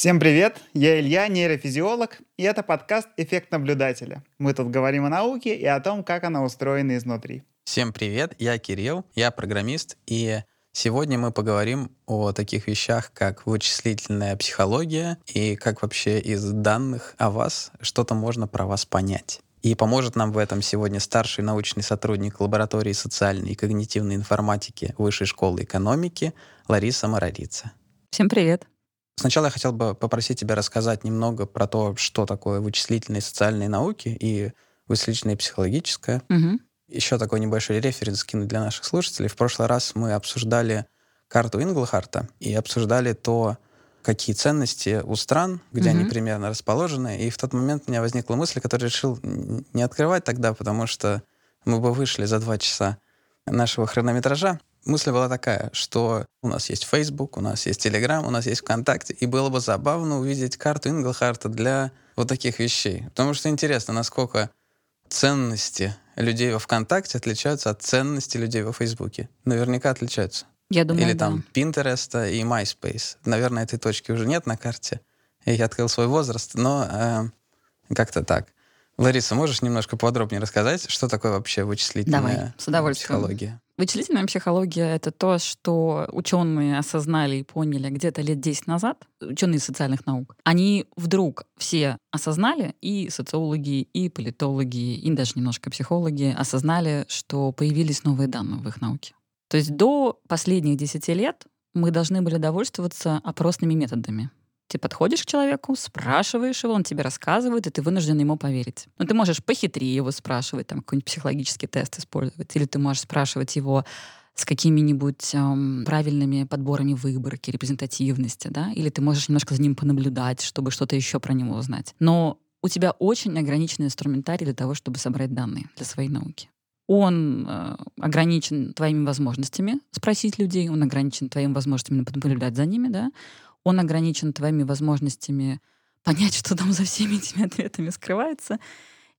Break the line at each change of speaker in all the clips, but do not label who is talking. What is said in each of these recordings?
Всем привет! Я Илья, нейрофизиолог, и это подкаст «Эффект наблюдателя». Мы тут говорим о науке и о том, как она устроена изнутри.
Всем привет! Я Кирилл, я программист, и сегодня мы поговорим о таких вещах, как вычислительная психология и как вообще из данных о вас что-то можно про вас понять. И поможет нам в этом сегодня старший научный сотрудник лаборатории социальной и когнитивной информатики Высшей школы экономики Лариса Марарица.
Всем привет.
Сначала я хотел бы попросить тебя рассказать немного про то, что такое вычислительные социальные науки и вычислительная и психологическая.
Угу.
Еще такой небольшой референс скину для наших слушателей. В прошлый раз мы обсуждали карту Инглхарта и обсуждали то, какие ценности у стран, где
Мгм.
они примерно расположены. И в тот момент у меня возникла мысль, которую решил не открывать тогда, потому что мы бы вышли за два часа нашего хронометража. Мысль была такая, что у нас есть Facebook, у нас есть Telegram, у нас есть ВКонтакте, и было бы забавно увидеть карту Инглхарта для вот таких вещей. Потому что интересно, насколько ценности людей во ВКонтакте отличаются от ценностей людей во Фейсбуке. Наверняка отличаются.
Я думаю,
Или
да.
там Pinterest и MySpace. Наверное, этой точки уже нет на карте. И Я открыл свой возраст, но э, как-то так. Лариса, можешь немножко подробнее рассказать, что такое вообще вычислительная
Давай, с удовольствием.
психология?
Вычислительная психология — это то, что ученые осознали и поняли где-то лет 10 назад, ученые социальных наук. Они вдруг все осознали, и социологи, и политологи, и даже немножко психологи осознали, что появились новые данные в их науке. То есть до последних 10 лет мы должны были довольствоваться опросными методами. Ты подходишь к человеку, спрашиваешь его, он тебе рассказывает, и ты вынужден ему поверить. Но ты можешь похитрее его спрашивать, там какой-нибудь психологический тест использовать, или ты можешь спрашивать его с какими-нибудь эм, правильными подборами выборки, репрезентативности, да, или ты можешь немножко за ним понаблюдать, чтобы что-то еще про него узнать. Но у тебя очень ограниченный инструментарий для того, чтобы собрать данные для своей науки. Он э, ограничен твоими возможностями спросить людей, он ограничен твоими возможностями понаблюдать за ними, да, он ограничен твоими возможностями понять, что там за всеми этими ответами скрывается.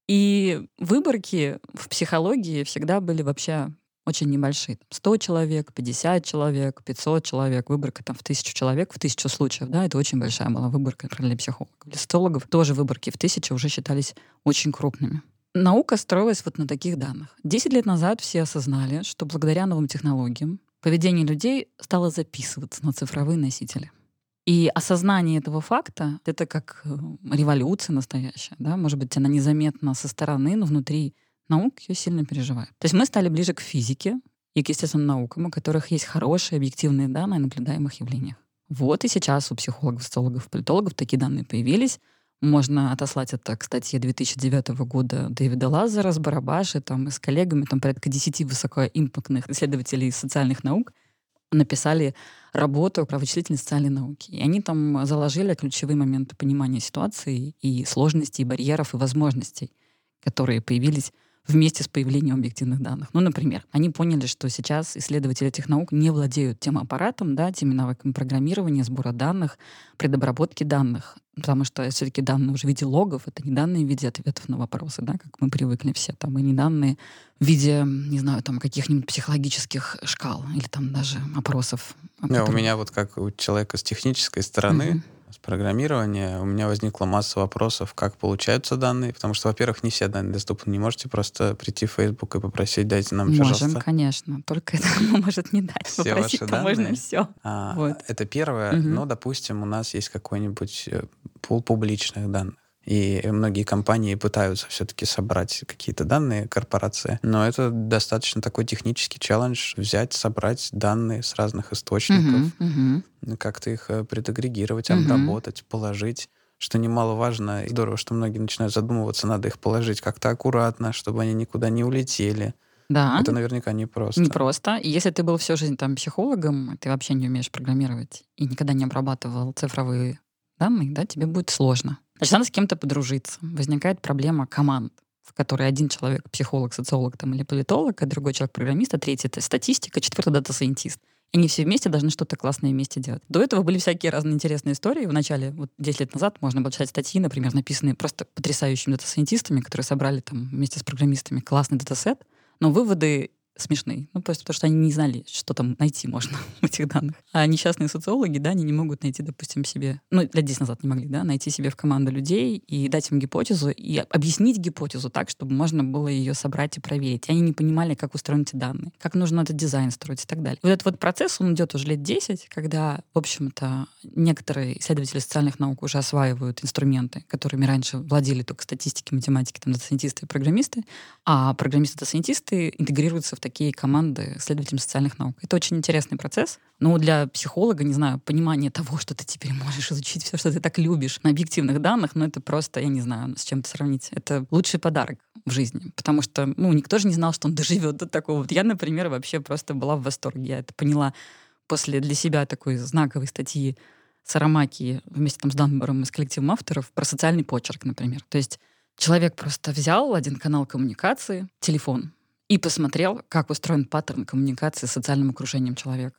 И выборки в психологии всегда были вообще очень небольшие. Там 100 человек, 50 человек, 500 человек. Выборка там в тысячу человек, в тысячу случаев. Да, это очень большая была выборка для психологов. Для социологов тоже выборки в тысячу уже считались очень крупными. Наука строилась вот на таких данных. Десять лет назад все осознали, что благодаря новым технологиям поведение людей стало записываться на цифровые носители. И осознание этого факта — это как э, революция настоящая. Да? Может быть, она незаметна со стороны, но внутри наук ее сильно переживают. То есть мы стали ближе к физике и к естественным наукам, у которых есть хорошие объективные данные о наблюдаемых явлениях. Вот и сейчас у психологов, социологов, политологов такие данные появились. Можно отослать это к статье 2009 года Дэвида Лазара с Барабаши там, и с коллегами, там порядка 10 высокоимпактных исследователей социальных наук написали работу про вычислительные социальные науки. И они там заложили ключевые моменты понимания ситуации и сложностей, и барьеров, и возможностей, которые появились вместе с появлением объективных данных. Ну, например, они поняли, что сейчас исследователи этих наук не владеют тем аппаратом, да, теми навыками программирования, сбора данных, предобработки данных, потому что все-таки данные уже в виде логов, это не данные в виде ответов на вопросы, да, как мы привыкли все, там, и не данные в виде, не знаю, там, каких-нибудь психологических шкал или там даже опросов.
Не, у
которые-
меня вот как у человека с технической стороны,
Мгм.
С программирования, у меня возникла масса вопросов, как получаются данные, потому что, во-первых, не все данные доступны. Не можете просто прийти в Facebook и попросить, дайте нам,
Можем,
пожалуйста,
конечно. Только это может не дать.
Все
Попросить
ваши
можно
данные?
все.
А,
Вот.
Это первое.
Мгм.
Но, допустим, у нас есть какой-нибудь э, пул публичных данных. И многие компании пытаются все-таки собрать какие-то данные корпорации. Но это достаточно такой технический челлендж взять, собрать данные с разных источников, как-то их э, предагрегировать,
Мгм.
обработать, положить. Что немаловажно, и здорово, что многие начинают задумываться, надо их положить как-то аккуратно, чтобы они никуда не улетели.
Да.
Это наверняка непросто.
Непросто. И если ты был всю жизнь там психологом, ты вообще не умеешь программировать и никогда не обрабатывал цифровые данные, да, тебе будет сложно. Значит, надо с кем-то подружиться. Возникает проблема команд, в которой один человек психолог, социолог там, или политолог, а другой человек программист, а третий это статистика, четвертый дата-сайентист. И они все вместе должны что-то классное вместе делать. До этого были всякие разные интересные истории. В начале, вот 10 лет назад, можно было читать статьи, например, написанные просто потрясающими дата-сайентистами, которые собрали там вместе с программистами классный датасет, но выводы смешные. Ну, просто потому что они не знали, что там найти можно в этих данных. А несчастные социологи, да, они не могут найти, допустим, себе, ну, лет 10 назад не могли, да, найти себе в команду людей и дать им гипотезу, и объяснить гипотезу так, чтобы можно было ее собрать и проверить. И они не понимали, как устроены эти данные, как нужно этот дизайн строить и так далее. Вот этот вот процесс, он идет уже лет 10, когда, в общем-то, некоторые исследователи социальных наук уже осваивают инструменты, которыми раньше владели только статистики, математики, там, дата-сайентисты и программисты, а программисты-дата-сайентисты интегрируются в такие команды следователям социальных наук. Это очень интересный процесс. Но для психолога, не знаю, понимание того, что ты теперь можешь изучить все, что ты так любишь на объективных данных, ну это просто, я не знаю, с чем это сравнить. Это лучший подарок в жизни. Потому что, ну, никто же не знал, что он доживет до такого. Вот я, например, вообще просто была в восторге. Я это поняла после для себя такой знаковой статьи Сарамаки вместе там с Данбором из коллективом авторов про социальный почерк, например. То есть человек просто взял один канал коммуникации, телефон, и посмотрел, как устроен паттерн коммуникации с социальным окружением человека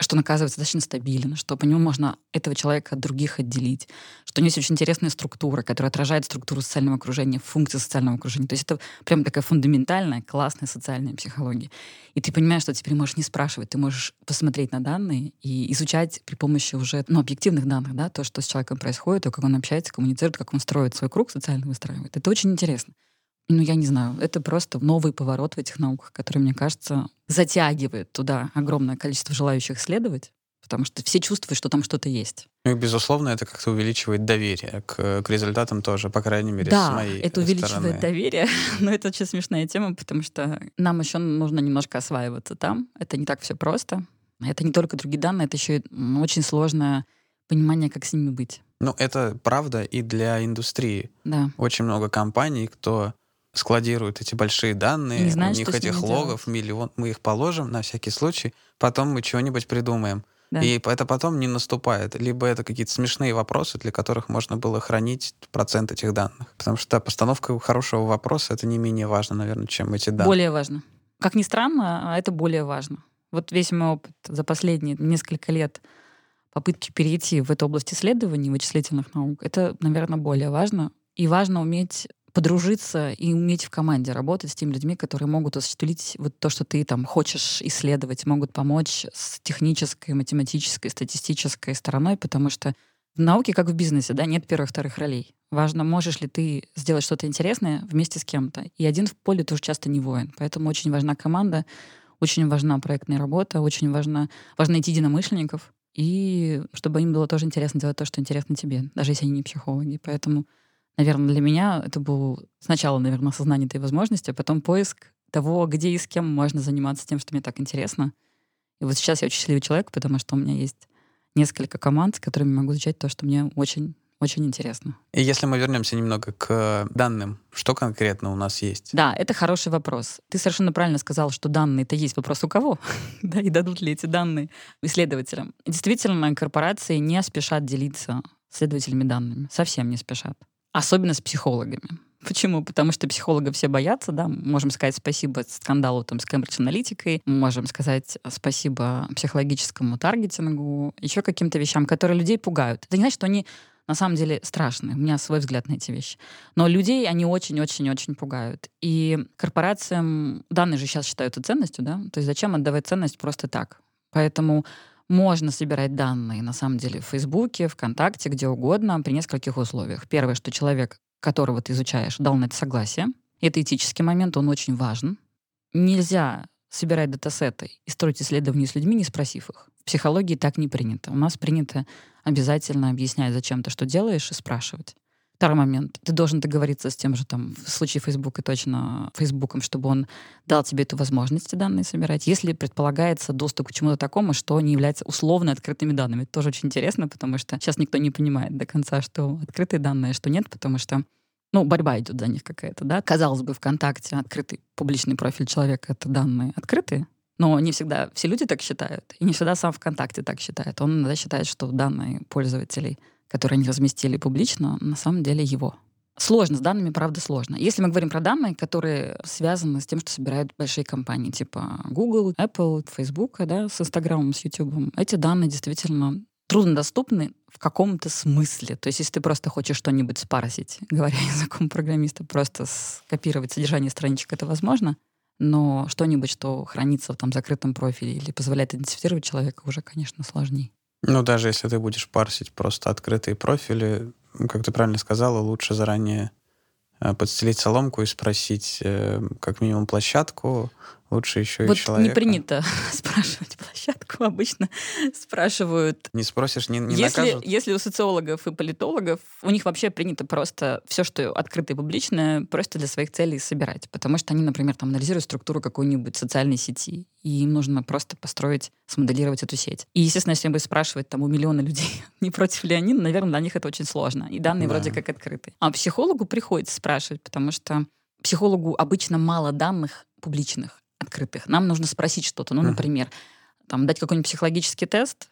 что он оказывается достаточно стабилен, что по нему можно этого человека от других отделить, что у него есть очень интересная структура, которая отражает структуру социального окружения, функции социального окружения. То есть это прям такая фундаментальная, классная социальная психология. И ты понимаешь, что теперь можешь не спрашивать, ты можешь посмотреть на данные и изучать при помощи уже ну, объективных данных, да, то, что с человеком происходит, то, как он общается, коммуницирует, как он строит свой круг социально выстраивает. Это очень интересно. Ну, я не знаю, это просто новый поворот в этих науках, который, мне кажется, затягивает туда огромное количество желающих исследовать, потому что все чувствуют, что там что-то есть.
Ну и, безусловно, это как-то увеличивает доверие к, к результатам тоже, по крайней мере,
да,
с моей
это увеличивает
стороны.
доверие, но это очень смешная тема, потому что нам еще нужно немножко осваиваться там. Это не так все просто. Это не только другие данные, это еще и очень сложное понимание, как с ними быть.
Ну, это правда и для индустрии.
Да.
Очень много компаний, кто складируют эти большие данные,
не знают,
у них этих логов миллион, мы их положим на всякий случай, потом мы чего-нибудь придумаем.
Да.
И это потом не наступает. Либо это какие-то смешные вопросы, для которых можно было хранить процент этих данных. Потому что да, постановка хорошего вопроса это не менее важно, наверное, чем эти данные.
Более важно. Как ни странно, а это более важно. Вот весь мой опыт за последние несколько лет попытки перейти в эту область исследований вычислительных наук, это, наверное, более важно. И важно уметь подружиться и уметь в команде работать с теми людьми, которые могут осуществить вот то, что ты там хочешь исследовать, могут помочь с технической, математической, статистической стороной, потому что в науке, как в бизнесе, да, нет первых-вторых ролей. Важно, можешь ли ты сделать что-то интересное вместе с кем-то. И один в поле тоже часто не воин. Поэтому очень важна команда, очень важна проектная работа, очень важно, важно найти единомышленников, и чтобы им было тоже интересно делать то, что интересно тебе, даже если они не психологи. Поэтому наверное, для меня это был сначала, наверное, осознание этой возможности, а потом поиск того, где и с кем можно заниматься тем, что мне так интересно. И вот сейчас я очень счастливый человек, потому что у меня есть несколько команд, с которыми могу изучать то, что мне очень очень интересно.
И если мы вернемся немного к данным, что конкретно у нас есть?
Да, это хороший вопрос. Ты совершенно правильно сказал, что данные это есть вопрос у кого, да, и дадут ли эти данные исследователям. Действительно, корпорации не спешат делиться следователями данными, совсем не спешат особенно с психологами. Почему? Потому что психолога все боятся, да, можем сказать спасибо скандалу там с Cambridge аналитикой, можем сказать спасибо психологическому таргетингу, еще каким-то вещам, которые людей пугают. Это не значит, что они на самом деле страшные. У меня свой взгляд на эти вещи. Но людей они очень-очень-очень пугают. И корпорациям данные же сейчас считаются ценностью, да? То есть зачем отдавать ценность просто так? Поэтому можно собирать данные, на самом деле, в Фейсбуке, ВКонтакте, где угодно, при нескольких условиях. Первое, что человек, которого ты изучаешь, дал на это согласие. Это этический момент, он очень важен. Нельзя собирать датасеты и строить исследования с людьми, не спросив их. В психологии так не принято. У нас принято обязательно объяснять, зачем ты что делаешь, и спрашивать. Второй момент. Ты должен договориться с тем же, там, в случае Фейсбука точно Фейсбуком, чтобы он дал тебе эту возможность эти данные собирать. Если предполагается доступ к чему-то такому, что не является условно открытыми данными. Это тоже очень интересно, потому что сейчас никто не понимает до конца, что открытые данные, что нет, потому что ну, борьба идет за них какая-то, да. Казалось бы, ВКонтакте открытый публичный профиль человека — это данные открытые, но не всегда все люди так считают, и не всегда сам ВКонтакте так считает. Он иногда считает, что данные пользователей — которые они разместили публично, на самом деле его. Сложно, с данными, правда, сложно. Если мы говорим про данные, которые связаны с тем, что собирают большие компании, типа Google, Apple, Facebook, да, с Instagram, с YouTube, эти данные действительно труднодоступны в каком-то смысле. То есть, если ты просто хочешь что-нибудь спарсить, говоря языком программиста, просто скопировать содержание страничек, это возможно. но что-нибудь, что хранится в там закрытом профиле или позволяет идентифицировать человека, уже, конечно, сложнее.
Ну, даже если ты будешь парсить просто открытые профили, как ты правильно сказала, лучше заранее э, подстелить соломку и спросить э, как минимум площадку, лучше еще
вот
и человека.
не принято спрашивать площадку, обычно спрашивают.
Не спросишь, не, не
если,
накажут?
Если у социологов и политологов, у них вообще принято просто все, что открытое и публичное, просто для своих целей собирать. Потому что они, например, там анализируют структуру какой-нибудь социальной сети, и им нужно просто построить, смоделировать эту сеть. И, естественно, если бы спрашивать там у миллиона людей, не против ли они, наверное, для них это очень сложно. И данные да. вроде как открыты. А психологу приходится спрашивать, потому что психологу обычно мало данных публичных открытых. Нам нужно спросить что-то. Ну, например, там, дать какой-нибудь психологический тест,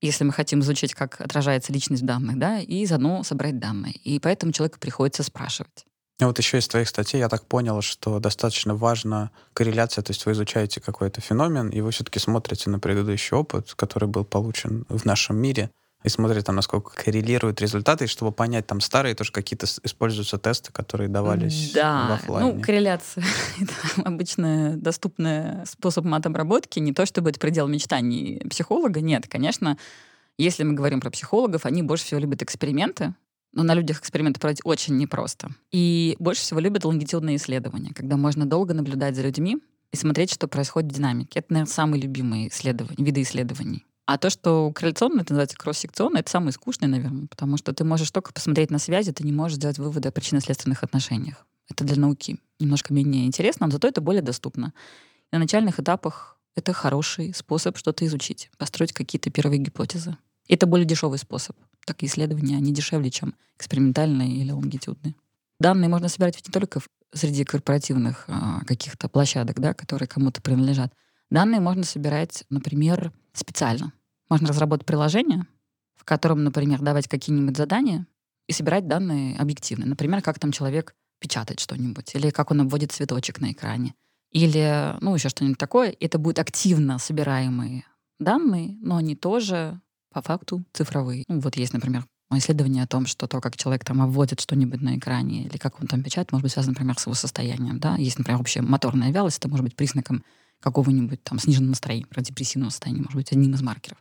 если мы хотим изучить, как отражается личность данных, да, и заодно собрать данные. И поэтому человеку приходится спрашивать.
А вот еще из твоих статей я так понял, что достаточно важна корреляция, то есть вы изучаете какой-то феномен, и вы все-таки смотрите на предыдущий опыт, который был получен в нашем мире, и смотрит там, насколько коррелируют результаты, и чтобы понять, там старые тоже какие-то используются тесты, которые давались
да.
в офлайне.
Ну, корреляция — это обычно доступный способ мат-обработки, не то чтобы это предел мечтаний психолога, нет, конечно, если мы говорим про психологов, они больше всего любят эксперименты, но на людях эксперименты проводить очень непросто. И больше всего любят лонгитюдные исследования, когда можно долго наблюдать за людьми и смотреть, что происходит в динамике. Это, наверное, самые любимые исследования, виды исследований. А то, что корреляционно, это называется кросс-секционно, это самое скучное, наверное, потому что ты можешь только посмотреть на связи, ты не можешь сделать выводы о причинно-следственных отношениях. Это для науки немножко менее интересно, но зато это более доступно. И на начальных этапах это хороший способ что-то изучить, построить какие-то первые гипотезы. И это более дешевый способ. Такие исследования, они дешевле, чем экспериментальные или лонгитюдные. Данные можно собирать ведь не только среди корпоративных а, каких-то площадок, да, которые кому-то принадлежат. Данные можно собирать, например, специально. Можно разработать приложение, в котором, например, давать какие-нибудь задания и собирать данные объективно. Например, как там человек печатает что-нибудь, или как он обводит цветочек на экране, или, ну, еще что-нибудь такое. Это будут активно собираемые данные, но они тоже по факту цифровые. Ну, вот есть, например, исследование о том, что то, как человек там обводит что-нибудь на экране или как он там печатает, может быть связано, например, с его состоянием. Да? Есть, например, общая моторная вялость, это может быть признаком какого-нибудь там сниженного настроения, депрессивного состояния, может быть, одним из маркеров.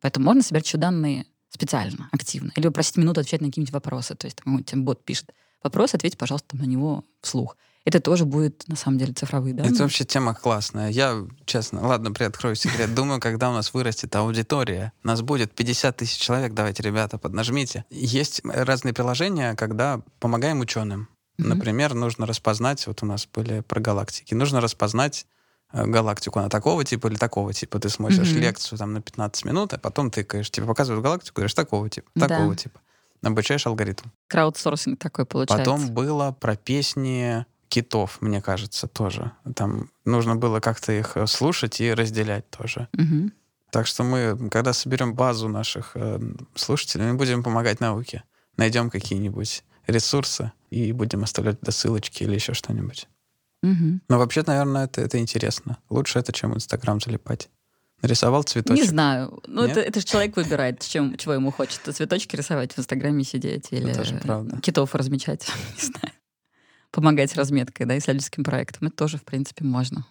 Поэтому можно собирать еще данные специально, активно. Или попросить минуту отвечать на какие-нибудь вопросы. То есть там, там бот пишет вопрос, ответьте, пожалуйста, на него вслух. Это тоже будет, на самом деле, цифровые данные.
Это вообще тема классная. Я, честно, ладно, приоткрою секрет. Думаю, когда у нас вырастет аудитория, нас будет 50 тысяч человек, давайте, ребята, поднажмите. Есть разные приложения, когда помогаем ученым. Например, нужно распознать, вот у нас были про галактики, нужно распознать галактику, она такого типа или такого типа. Ты смотришь mm-hmm. лекцию там на 15 минут, а потом тыкаешь, тебе показывают галактику, говоришь такого типа, такого да. типа. Обучаешь алгоритм.
Краудсорсинг такой получается.
Потом было про песни китов, мне кажется, тоже. Там нужно было как-то их э, слушать и разделять тоже.
Угу.
Так что мы, когда соберем базу наших э, слушателей, мы будем помогать науке. Найдем какие-нибудь ресурсы и будем оставлять ссылочки или еще что-нибудь.
Угу.
Но вообще, наверное, это, это интересно. Лучше это, чем Инстаграм залипать. Нарисовал цветочек.
Не знаю. Ну, это, это же человек выбирает, чем, чего ему хочется. Цветочки рисовать, в Инстаграме сидеть или китов размечать. Не знаю. Помогать разметкой, да, исследовательским проектам. Это тоже, в принципе, можно.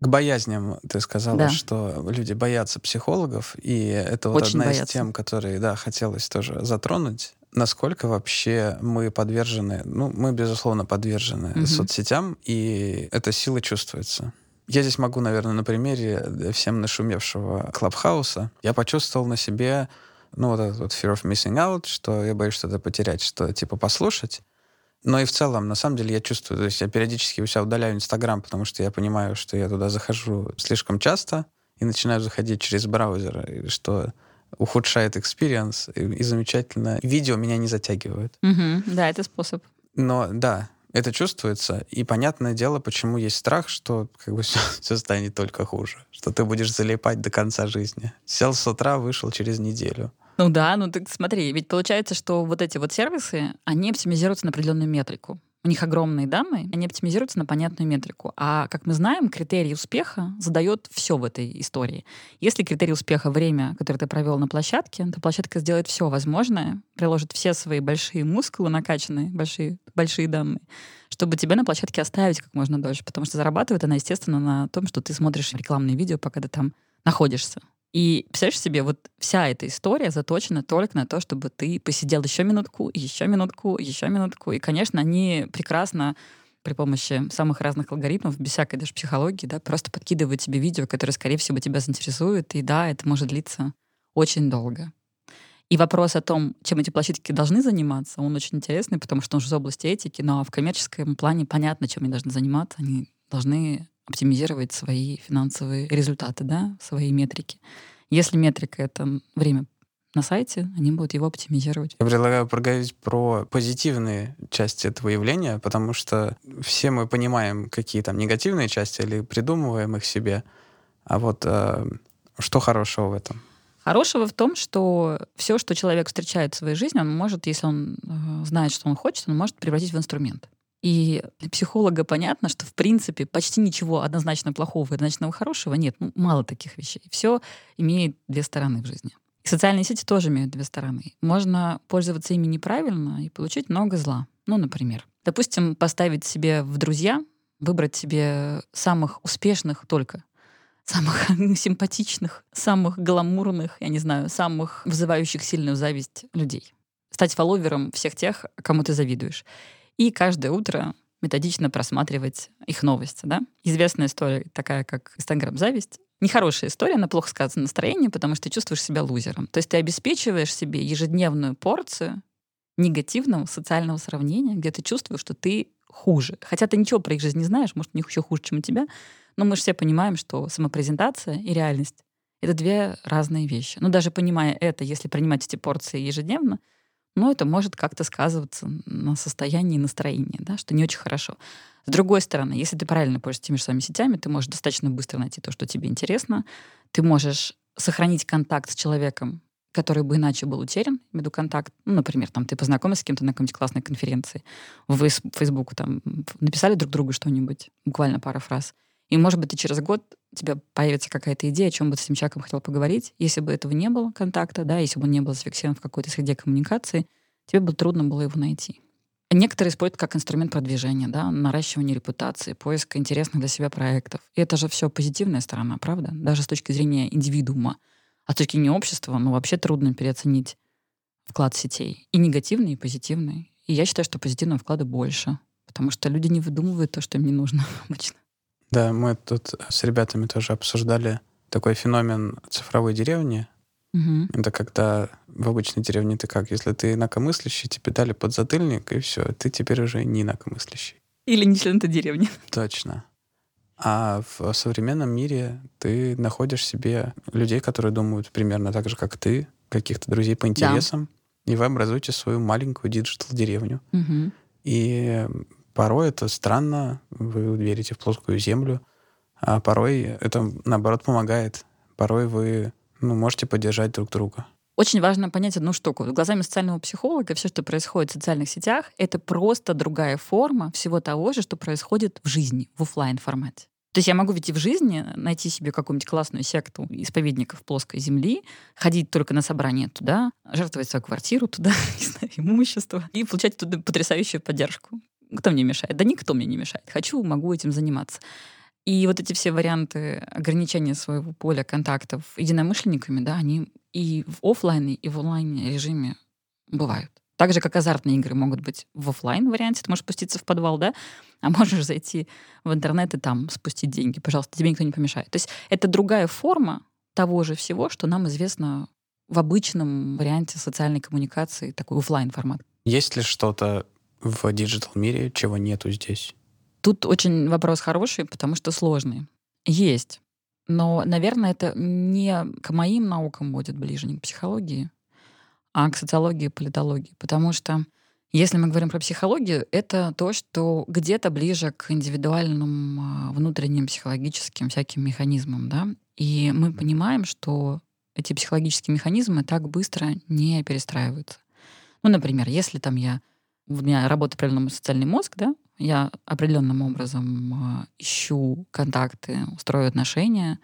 К боязням ты сказала, да. что люди боятся психологов, и это вот Очень одна боятся. из тем, которые, да, хотелось тоже затронуть насколько вообще мы подвержены, ну, мы, безусловно, подвержены mm-hmm. соцсетям, и эта сила чувствуется. Я здесь могу, наверное, на примере всем нашумевшего Клабхауса. Я почувствовал на себе, ну, вот этот вот fear of missing out, что я боюсь что-то потерять, что, типа, послушать. Но и в целом, на самом деле, я чувствую, то есть я периодически у себя удаляю Инстаграм, потому что я понимаю, что я туда захожу слишком часто и начинаю заходить через браузер, что ухудшает experience, и, и замечательно. Видео меня не затягивают.
Угу, да, это способ.
Но да, это чувствуется, и понятное дело, почему есть страх, что как бы все, все станет только хуже, что ты будешь залипать до конца жизни. Сел с утра, вышел через неделю.
Ну да, ну так смотри, ведь получается, что вот эти вот сервисы, они оптимизируются на определенную метрику. У них огромные данные, они оптимизируются на понятную метрику. А, как мы знаем, критерий успеха задает все в этой истории. Если критерий успеха — время, которое ты провел на площадке, то площадка сделает все возможное, приложит все свои большие мускулы накачанные, большие, большие данные, чтобы тебя на площадке оставить как можно дольше, потому что зарабатывает она, естественно, на том, что ты смотришь рекламные видео, пока ты там находишься. И представляешь себе, вот вся эта история заточена только на то, чтобы ты посидел еще минутку, еще минутку, еще минутку. И, конечно, они прекрасно при помощи самых разных алгоритмов, без всякой даже психологии, да, просто подкидывают тебе видео, которое, скорее всего, тебя заинтересует. И да, это может длиться очень долго. И вопрос о том, чем эти площадки должны заниматься, он очень интересный, потому что он же из области этики, но в коммерческом плане понятно, чем они должны заниматься. Они должны оптимизировать свои финансовые результаты, да, свои метрики. Если метрика — это время на сайте, они будут его оптимизировать.
Я предлагаю проговорить про позитивные части этого явления, потому что все мы понимаем, какие там негативные части, или придумываем их себе. А вот э, что хорошего в этом?
Хорошего в том, что все, что человек встречает в своей жизни, он может, если он э, знает, что он хочет, он может превратить в инструмент. И для психолога понятно, что в принципе почти ничего однозначно плохого и однозначно хорошего нет. Ну, мало таких вещей. Все имеет две стороны в жизни. И социальные сети тоже имеют две стороны. Можно пользоваться ими неправильно и получить много зла. Ну, например, допустим, поставить себе в друзья, выбрать себе самых успешных только, самых симпатичных, самых гламурных, я не знаю, самых вызывающих сильную зависть людей. Стать фолловером всех тех, кому ты завидуешь и каждое утро методично просматривать их новости. Да? Известная история такая, как Инстаграм-зависть. Нехорошая история, она плохо сказывается настроение, потому что ты чувствуешь себя лузером. То есть ты обеспечиваешь себе ежедневную порцию негативного социального сравнения, где ты чувствуешь, что ты хуже. Хотя ты ничего про их жизнь не знаешь, может, у них еще хуже, чем у тебя, но мы же все понимаем, что самопрезентация и реальность — это две разные вещи. Но даже понимая это, если принимать эти порции ежедневно, но это может как-то сказываться на состоянии настроения, да, что не очень хорошо. С другой стороны, если ты правильно пользуешься теми же самыми сетями, ты можешь достаточно быстро найти то, что тебе интересно. Ты можешь сохранить контакт с человеком, который бы иначе был утерян, имею контакт. Ну, например, там ты познакомился с кем-то на какой-нибудь классной конференции, в Фейсбуку там написали друг другу что-нибудь, буквально пара фраз. И, может быть, ты через год у тебя появится какая-то идея, о чем бы с этим человеком хотел поговорить. Если бы этого не было контакта, да, если бы он не был зафиксирован в какой-то среде коммуникации, тебе бы трудно было его найти. Некоторые используют как инструмент продвижения, да, наращивания репутации, поиска интересных для себя проектов. И это же все позитивная сторона, правда? Даже с точки зрения индивидуума. А с точки зрения общества, ну, вообще трудно переоценить вклад сетей. И негативный, и позитивный. И я считаю, что позитивного вклада больше. Потому что люди не выдумывают то, что им не нужно обычно.
Да, мы тут с ребятами тоже обсуждали такой феномен цифровой деревни.
Угу.
Это когда в обычной деревне ты как? Если ты инакомыслящий, тебе дали подзатыльник, и все, ты теперь уже не инакомыслящий.
Или не член этой деревни.
Точно. А в современном мире ты находишь себе людей, которые думают примерно так же, как ты, каких-то друзей по интересам, да. и вы образуете свою маленькую digital-деревню.
Угу.
И Порой это странно, вы верите в плоскую землю, а порой это, наоборот, помогает. Порой вы ну, можете поддержать друг друга.
Очень важно понять одну штуку. Глазами социального психолога все, что происходит в социальных сетях, это просто другая форма всего того же, что происходит в жизни, в офлайн формате. То есть я могу ведь и в жизни найти себе какую-нибудь классную секту исповедников плоской земли, ходить только на собрание туда, жертвовать свою квартиру туда, не знаю, имущество, и получать туда потрясающую поддержку. Кто мне мешает? Да никто мне не мешает. Хочу, могу этим заниматься. И вот эти все варианты ограничения своего поля контактов единомышленниками, да, они и в офлайн, и в онлайн режиме бывают. Так же, как азартные игры могут быть в офлайн варианте, ты можешь спуститься в подвал, да, а можешь зайти в интернет и там спустить деньги. Пожалуйста, тебе никто не помешает. То есть это другая форма того же всего, что нам известно в обычном варианте социальной коммуникации, такой офлайн формат.
Есть ли что-то в digital мире, чего нету здесь?
Тут очень вопрос хороший, потому что сложный. Есть. Но, наверное, это не к моим наукам будет ближе, не к психологии, а к социологии и политологии. Потому что если мы говорим про психологию, это то, что где-то ближе к индивидуальным а, внутренним психологическим всяким механизмам. Да? И мы понимаем, что эти психологические механизмы так быстро не перестраиваются. Ну, например, если там я у меня работает определенный социальный мозг, да, я определенным образом э, ищу контакты, устрою отношения,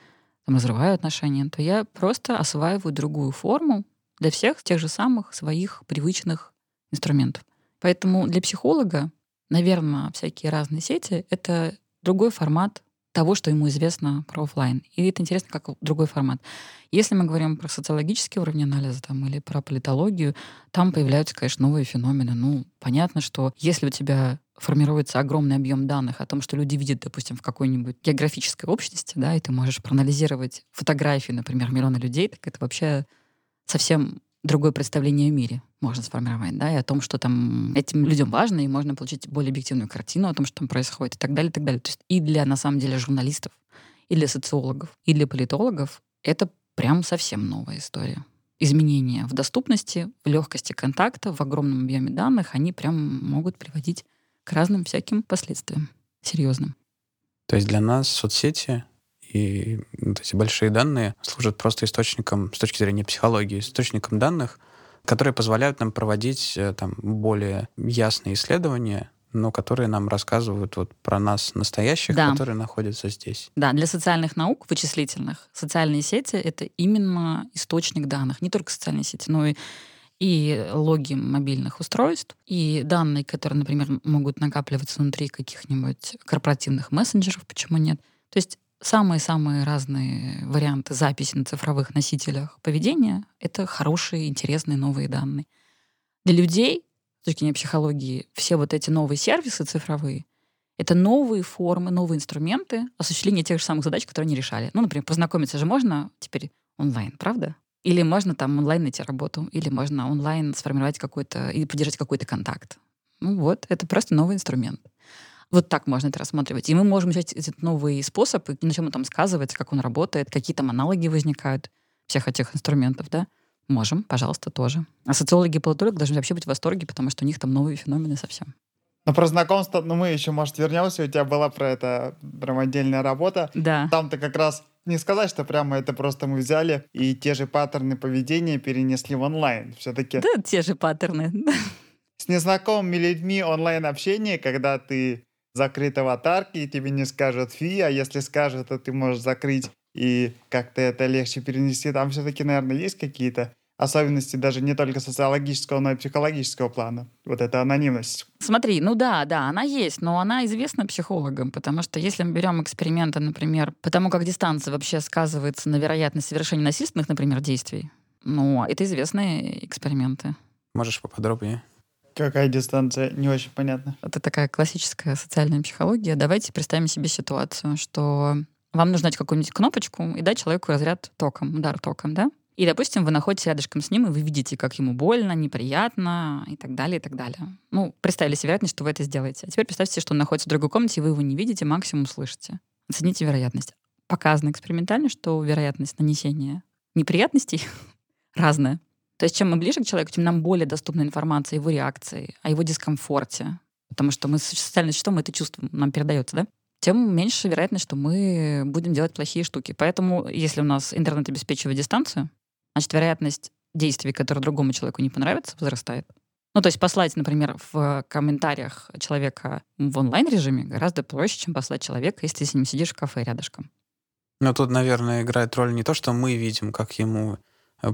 там, разрываю отношения, то я просто осваиваю другую форму для всех тех же самых своих привычных инструментов. Поэтому для психолога, наверное, всякие разные сети — это другой формат того, что ему известно про офлайн. И это интересно, как другой формат. Если мы говорим про социологический уровень анализа там, или про политологию, там появляются, конечно, новые феномены. Ну, понятно, что если у тебя формируется огромный объем данных о том, что люди видят, допустим, в какой-нибудь географической общности, да, и ты можешь проанализировать фотографии, например, миллиона людей, так это вообще совсем другое представление о мире можно сформировать, да, и о том, что там этим людям важно, и можно получить более объективную картину о том, что там происходит, и так далее, и так далее. То есть и для, на самом деле, журналистов, и для социологов, и для политологов это прям совсем новая история. Изменения в доступности, в легкости контакта, в огромном объеме данных, они прям могут приводить к разным всяким последствиям серьезным.
То есть для нас соцсети и вот эти большие данные служат просто источником, с точки зрения психологии, источником данных, которые позволяют нам проводить э, там, более ясные исследования, но которые нам рассказывают вот про нас настоящих, да. которые находятся здесь.
Да, для социальных наук, вычислительных, социальные сети — это именно источник данных. Не только социальные сети, но и и логи мобильных устройств, и данные, которые, например, могут накапливаться внутри каких-нибудь корпоративных мессенджеров, почему нет. То есть самые-самые разные варианты записи на цифровых носителях поведения — это хорошие, интересные новые данные. Для людей, с точки зрения психологии, все вот эти новые сервисы цифровые — это новые формы, новые инструменты осуществления тех же самых задач, которые они решали. Ну, например, познакомиться же можно теперь онлайн, правда? Или можно там онлайн найти работу, или можно онлайн сформировать какой-то, или поддержать какой-то контакт. Ну вот, это просто новый инструмент. Вот так можно это рассматривать. И мы можем взять этот новый способ, и на чем он там сказывается, как он работает, какие там аналоги возникают всех этих инструментов, да? Можем, пожалуйста, тоже. А социологи и политологи должны вообще быть в восторге, потому что у них там новые феномены совсем.
Ну, про знакомство, ну, мы еще, может, вернемся. У тебя была про это прям отдельная работа.
Да.
Там-то как раз не сказать, что прямо это просто мы взяли и те же паттерны поведения перенесли в онлайн. Все-таки...
Да, те же паттерны.
С незнакомыми людьми онлайн-общение, когда ты закрыт аватарки, и тебе не скажут фи, а если скажут, то ты можешь закрыть и как-то это легче перенести. Там все-таки, наверное, есть какие-то особенности даже не только социологического, но и психологического плана. Вот эта анонимность.
Смотри, ну да, да, она есть, но она известна психологам, потому что если мы берем эксперименты, например, по тому, как дистанция вообще сказывается на вероятность совершения насильственных, например, действий, ну, это известные эксперименты.
Можешь поподробнее?
Какая дистанция? Не очень понятно.
Это такая классическая социальная психология. Давайте представим себе ситуацию, что вам нужно дать какую-нибудь кнопочку и дать человеку разряд током, удар током, да? И, допустим, вы находитесь рядышком с ним, и вы видите, как ему больно, неприятно и так далее, и так далее. Ну, представили себе вероятность, что вы это сделаете. А теперь представьте, что он находится в другой комнате, и вы его не видите, максимум слышите. Оцените вероятность. Показано экспериментально, что вероятность нанесения неприятностей разная. То есть чем мы ближе к человеку, тем нам более доступна информация о его реакции, о его дискомфорте. Потому что мы социальное существо, мы это чувствуем, нам передается, да? тем меньше вероятность, что мы будем делать плохие штуки. Поэтому, если у нас интернет обеспечивает дистанцию, значит, вероятность действий, которые другому человеку не понравятся, возрастает. Ну, то есть послать, например, в комментариях человека в онлайн-режиме гораздо проще, чем послать человека, если ты с ним сидишь в кафе рядышком.
Ну, тут, наверное, играет роль не то, что мы видим, как ему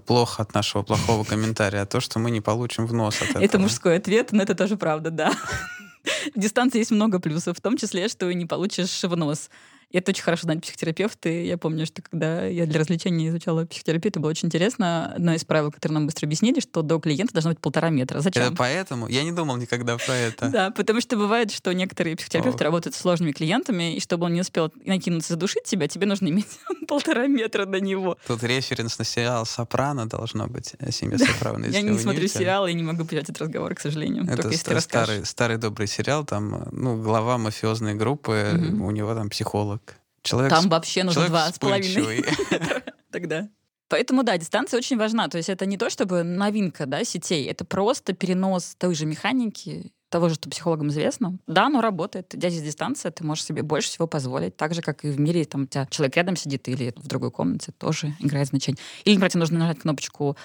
плохо от нашего плохого комментария, а то, что мы не получим в нос от этого.
Это мужской ответ, но это тоже правда, да. В дистанции есть много плюсов, в том числе, что не получишь в нос. И это очень хорошо знать психотерапевты. Я помню, что когда я для развлечения изучала психотерапию, это было очень интересно. Одно из правил, которое нам быстро объяснили, что до клиента должно быть полтора метра. Зачем?
Это поэтому? Я не думал никогда про это.
Да, потому что бывает, что некоторые психотерапевты работают с сложными клиентами, и чтобы он не успел накинуться, задушить тебя, тебе нужно иметь полтора метра до него.
Тут референс на сериал «Сопрано» должно быть. Э, «Семья Сопрано».
Я не смотрю сериал и не могу писать этот разговор, к сожалению.
Это старый, старый добрый сериал, там, э, ну, глава мафиозной группы, у него там психолог
Человек Там вообще нужно два с половиной тогда. Поэтому, да, дистанция очень важна. То есть это не то, чтобы новинка да, сетей, это просто перенос той же механики, того же, что психологам известно. Да, оно работает. Идя здесь дистанция, ты можешь себе больше всего позволить. Так же, как и в мире, там у тебя человек рядом сидит или в другой комнате, тоже играет значение. Или, например, тебе нужно нажать кнопочку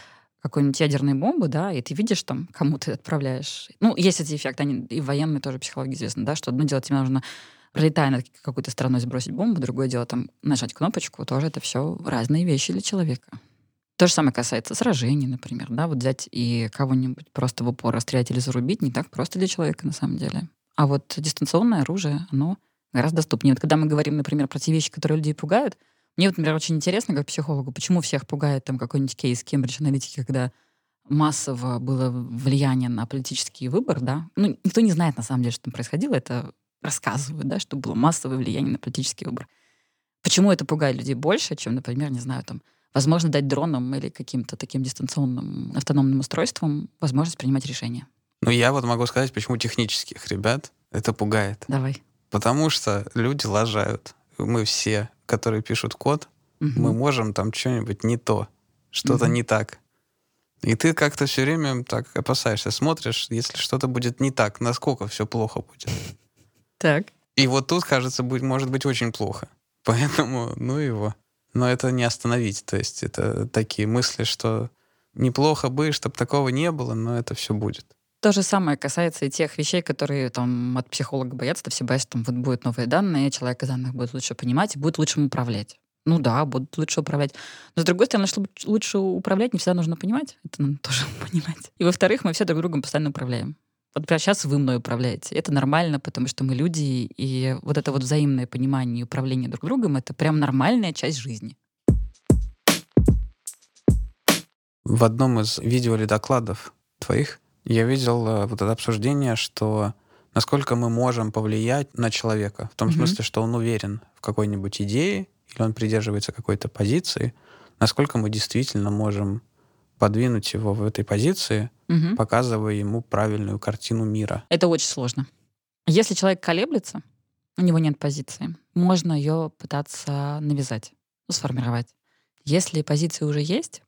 какой-нибудь ядерной бомбы, да, и ты видишь там, кому ты отправляешь. Ну, есть эти эффекты, они и в военной тоже психологии известны, да, что одно дело тебе нужно пролетая над какой-то страной сбросить бомбу, другое дело там нажать кнопочку, тоже это все разные вещи для человека. То же самое касается сражений, например, да, вот взять и кого-нибудь просто в упор расстрелять или зарубить не так просто для человека на самом деле. А вот дистанционное оружие, оно гораздо доступнее. Вот когда мы говорим, например, про те вещи, которые людей пугают, мне, вот, например, очень интересно, как психологу, почему всех пугает там какой-нибудь кейс Кембридж аналитики, когда массово было влияние на политический выбор, да. Ну, никто не знает, на самом деле, что там происходило. Это рассказывают, да, что было массовое влияние на политический выбор. Почему это пугает людей больше, чем, например, не знаю, там, возможно, дать дронам или каким-то таким дистанционным автономным устройствам возможность принимать решения?
Ну, я вот могу сказать, почему технических ребят это пугает.
Давай.
Потому что люди лажают. Мы все, которые пишут код, угу. мы можем там что-нибудь не то, что-то угу. не так. И ты как-то все время так опасаешься, смотришь, если что-то будет не так, насколько все плохо будет.
Так.
И вот тут, кажется, будет, может быть очень плохо. Поэтому, ну его. Но это не остановить. То есть это такие мысли, что неплохо бы, чтобы такого не было, но это все будет.
То же самое касается и тех вещей, которые там от психолога боятся, то все боятся, там вот будут новые данные, человек данных будет лучше понимать и будет лучше управлять. Ну да, будут лучше управлять. Но с другой стороны, чтобы лучше управлять, не всегда нужно понимать. Это надо тоже понимать. И во-вторых, мы все друг другом постоянно управляем. Вот прямо сейчас вы мной управляете. Это нормально, потому что мы люди, и вот это вот взаимное понимание и управление друг другом — это прям нормальная часть жизни.
В одном из видео или докладов твоих я видел э, вот это обсуждение, что насколько мы можем повлиять на человека, в том mm-hmm. смысле, что он уверен в какой-нибудь идее или он придерживается какой-то позиции, насколько мы действительно можем подвинуть его в этой позиции, угу. показывая ему правильную картину мира.
Это очень сложно. Если человек колеблется, у него нет позиции, можно ее пытаться навязать, ну, сформировать. Если позиция уже есть,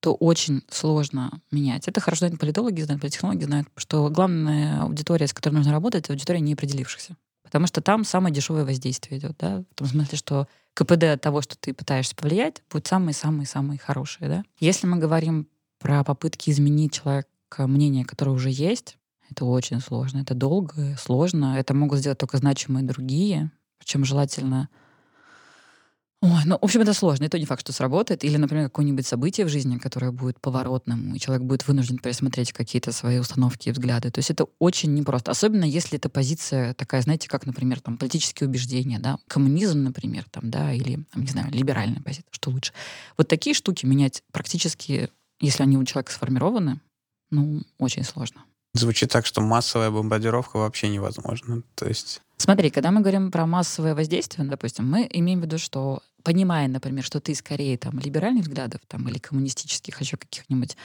то очень сложно менять. Это хорошо знают политологи, знают политтехнологи, знают, что главная аудитория, с которой нужно работать, это аудитория неопределившихся. Потому что там самое дешевое воздействие идет, да, в том смысле, что КПД от того, что ты пытаешься повлиять, будет самый-самый-самый хороший, да. Если мы говорим про попытки изменить человека мнение, которое уже есть, это очень сложно. Это долго, сложно. Это могут сделать только значимые другие. Причем желательно... Ой, ну, в общем, это сложно. Это не факт, что сработает. Или, например, какое-нибудь событие в жизни, которое будет поворотным, и человек будет вынужден пересмотреть какие-то свои установки и взгляды. То есть это очень непросто. Особенно если эта позиция такая, знаете, как, например, там, политические убеждения, да, коммунизм, например, там, да, или, там, не знаю, либеральная позиция, что лучше. Вот такие штуки менять практически если они у человека сформированы, ну, очень сложно.
Звучит так, что массовая бомбардировка вообще невозможна. То есть...
Смотри, когда мы говорим про массовое воздействие, допустим, мы имеем в виду, что понимая, например, что ты скорее там либеральных взглядов там, или коммунистических, еще каких-нибудь,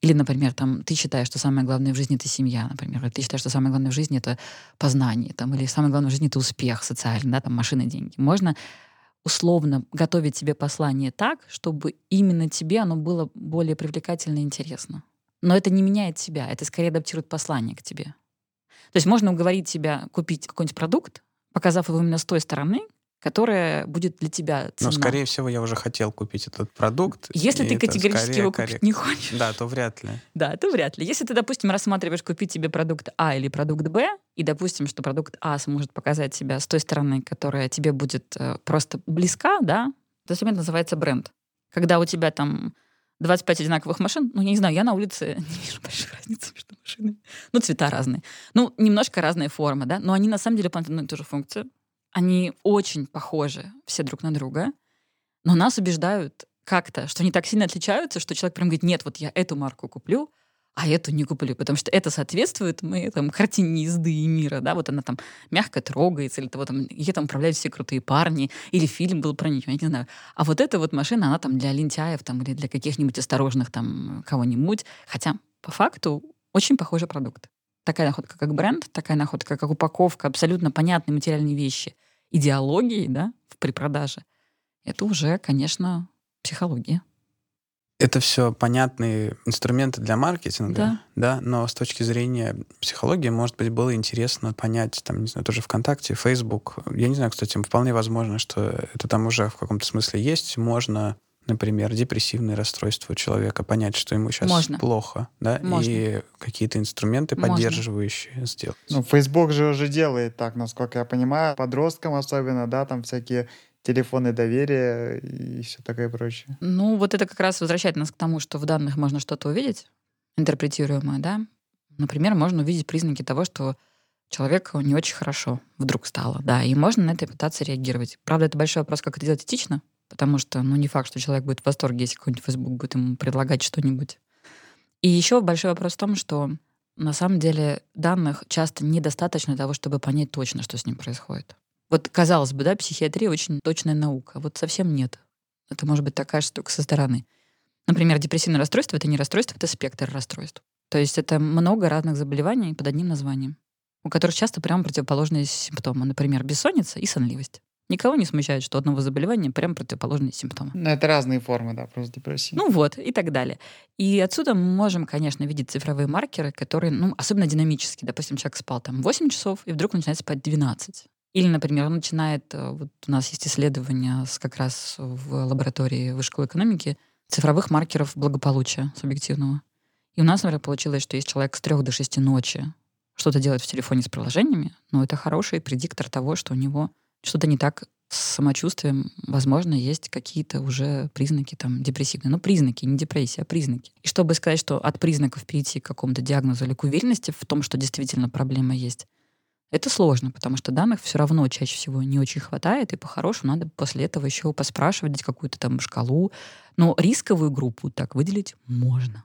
или, например, там, ты считаешь, что самое главное в жизни — это семья, например, или ты считаешь, что самое главное в жизни — это познание, там, или самое главное в жизни — это успех социальный, да, там, машины, деньги. Можно условно готовить себе послание так, чтобы именно тебе оно было более привлекательно и интересно. Но это не меняет себя, это скорее адаптирует послание к тебе. То есть можно уговорить себя купить какой-нибудь продукт, показав его именно с той стороны, которая будет для тебя ценна.
Но, скорее всего, я уже хотел купить этот продукт.
Если ты категорически его купить не хочешь.
Да, то вряд ли.
Да, то вряд ли. Если ты, допустим, рассматриваешь купить тебе продукт А или продукт Б, и, допустим, что продукт А сможет показать себя с той стороны, которая тебе будет э, просто близка, да, то это называется бренд. Когда у тебя там 25 одинаковых машин, ну, я не знаю, я на улице не вижу большой разницы между машинами. Ну, цвета разные. Ну, немножко разная форма, да, но они на самом деле и ту же функцию. Они очень похожи все друг на друга, но нас убеждают как-то, что они так сильно отличаются, что человек прям говорит, нет, вот я эту марку куплю, а эту не куплю, потому что это соответствует моей там, картине езды и мира, да, вот она там мягко трогается, или того там, ей там управляют все крутые парни, или фильм был про нее, я не знаю. А вот эта вот машина, она там для лентяев там, или для каких-нибудь осторожных там кого-нибудь, хотя по факту очень похожий продукт такая находка, как бренд, такая находка, как упаковка, абсолютно понятные материальные вещи, идеологии, да, при продаже, это уже, конечно, психология.
Это все понятные инструменты для маркетинга, да. да, но с точки зрения психологии, может быть, было интересно понять, там, не знаю, тоже ВКонтакте, Facebook. Я не знаю, кстати, вполне возможно, что это там уже в каком-то смысле есть. Можно например, депрессивное расстройство у человека, понять, что ему сейчас
Можно.
плохо, да,
Можно.
и какие-то инструменты
Можно.
поддерживающие сделать.
Ну, Facebook же уже делает так, насколько я понимаю, подросткам особенно, да, там всякие телефоны доверия и все такое прочее.
Ну, вот это как раз возвращает нас к тому, что в данных можно что-то увидеть, интерпретируемое, да. Например, можно увидеть признаки того, что человеку не очень хорошо вдруг стало, да, и можно на это пытаться реагировать. Правда, это большой вопрос, как это делать этично, потому что, ну, не факт, что человек будет в восторге, если какой-нибудь Facebook будет ему предлагать что-нибудь. И еще большой вопрос в том, что на самом деле данных часто недостаточно для того, чтобы понять точно, что с ним происходит. Вот, казалось бы, да, психиатрия очень точная наука. Вот совсем нет. Это может быть такая штука со стороны. Например, депрессивное расстройство — это не расстройство, это спектр расстройств. То есть это много разных заболеваний под одним названием, у которых часто прямо противоположные симптомы. Например, бессонница и сонливость. Никого не смущает, что одного заболевания прям противоположные симптомы.
Ну, это разные формы, да, просто депрессии.
Ну вот, и так далее. И отсюда мы можем, конечно, видеть цифровые маркеры, которые, ну, особенно динамические. Допустим, человек спал там 8 часов, и вдруг начинает спать 12. Или, например, он начинает, э, вот у нас есть исследования с, как раз в лаборатории Высшей школы экономики, цифровых маркеров благополучия субъективного. И у нас, например, получилось, что если человек с 3 до 6 ночи что-то делает в телефоне с приложениями, ну, это хороший предиктор того, что у него что-то не так с самочувствием. Возможно, есть какие-то уже признаки там депрессивные. Ну, признаки, не депрессия, а признаки. И чтобы сказать, что от признаков перейти к какому-то диагнозу или к уверенности в том, что действительно проблема есть, это сложно, потому что данных все равно чаще всего не очень хватает, и по-хорошему надо после этого еще поспрашивать, дать какую-то там шкалу. Но рисковую группу так выделить можно.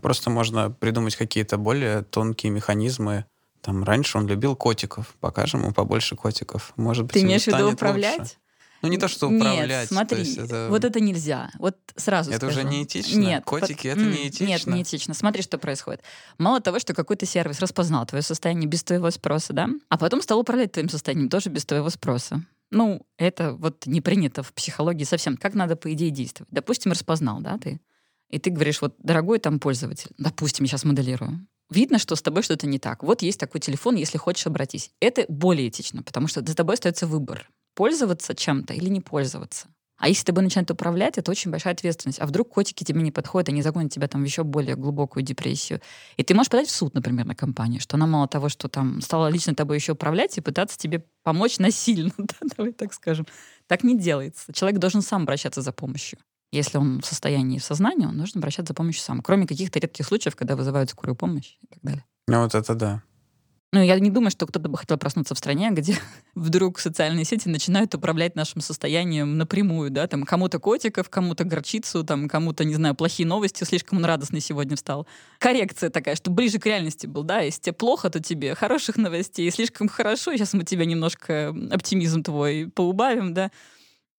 Просто можно придумать какие-то более тонкие механизмы. Там раньше он любил котиков, покажем ему побольше котиков. Может быть,
Ты имеешь в виду
станет
управлять?
лучше. Ну, не то, что управлять.
Нет, смотри,
есть это-
вот это нельзя. Вот сразу
Это уже
скажу.
неэтично?
Нет.
Котики —
под-
это неэтично?
Нет, неэтично. Смотри, что происходит. Мало того, что какой-то сервис распознал твое состояние без твоего спроса, да, а потом стал управлять твоим состоянием тоже без твоего спроса. Ну, это вот не принято в психологии совсем. Как надо, по идее, действовать? Допустим, распознал, да, ты? И ты говоришь, вот, дорогой там пользователь, допустим, я сейчас моделирую, видно, что с тобой что-то не так. Вот есть такой телефон, если хочешь, обратись. Это более этично, потому что за тобой остается выбор. Пользоваться чем-то или не пользоваться. А если тобой начинают управлять, это очень большая ответственность. А вдруг котики тебе не подходят, они загонят тебя там в еще более глубокую депрессию. И ты можешь подать в суд, например, на компанию, что она мало того, что там стала лично тобой еще управлять и пытаться тебе помочь насильно, да, давай так скажем. Так не делается. Человек должен сам обращаться за помощью. Если он в состоянии сознания, он должен обращаться за помощью сам. Кроме каких-то редких случаев, когда вызывают скорую помощь и так далее.
Ну, вот это да.
Ну, я не думаю, что кто-то бы хотел проснуться в стране, где вдруг социальные сети начинают управлять нашим состоянием напрямую, да, там кому-то котиков, кому-то горчицу, там кому-то, не знаю, плохие новости, слишком он радостный сегодня встал. Коррекция такая, что ближе к реальности был, да, если тебе плохо, то тебе хороших новостей, слишком хорошо, сейчас мы тебе немножко оптимизм твой поубавим, да.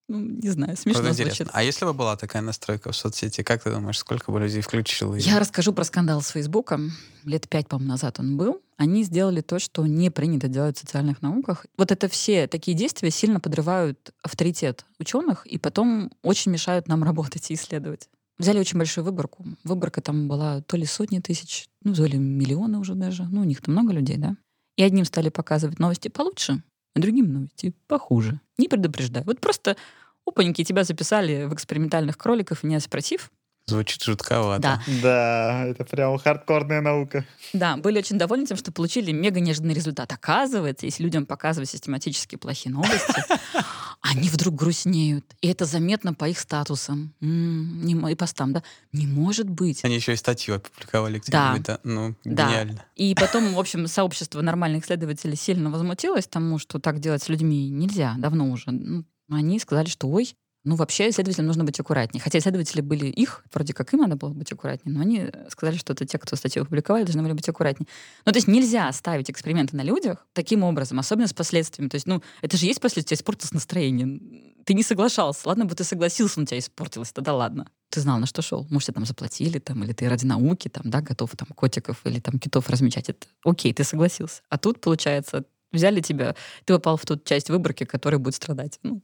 Ну, не знаю, смешно
Вот
звучит.
А если бы была такая настройка в соцсети, как ты думаешь, сколько бы людей включило ее?
Я расскажу про скандал с Фейсбуком. Лет пять, по-моему, назад он был. Они сделали то, что не принято делать в социальных науках. Вот это все такие действия сильно подрывают авторитет ученых и потом очень мешают нам работать и исследовать. Взяли очень большую выборку. Выборка там была то ли сотни тысяч, ну, то ли миллионы уже даже. Ну, у них там много людей, да. И одним стали показывать новости получше, а другим новости похуже. Не предупреждая. Вот просто опаньки тебя записали в экспериментальных кроликов, не спросив,
Звучит жутковато.
Да.
Да, это прям хардкорная наука.
Да, были очень довольны тем, что получили мега неожиданный результат. Оказывается, если людям показывать систематически плохие новости, они вдруг грустнеют. И это заметно по их статусам и постам, да. Не может быть.
Они еще и статью опубликовали
Да.
где-нибудь. Да. Ну,
Да.
гениально.
И потом, в общем, сообщество нормальных исследователей сильно возмутилось тому, что так делать с людьми нельзя, давно уже. Ну, они сказали, что ой, ну вообще исследователям нужно быть аккуратнее. Хотя исследователи были их, вроде как им надо было быть аккуратнее, но они сказали, что это те, кто статью опубликовали, должны были быть аккуратнее. Ну то есть нельзя ставить эксперименты на людях таким образом, особенно с последствиями. То есть, ну, это же есть последствия, испортилось настроение. Ты не соглашался. Ладно бы ты согласился, но у тебя испортилось, тогда ладно. Ты знал, на что шел. Может, тебе там заплатили, там, или ты ради науки, там, да, готов там котиков или там китов размечать. Это окей, ты согласился. А тут, получается, взяли тебя, ты попал в ту часть выборки, которая будет страдать. Ну,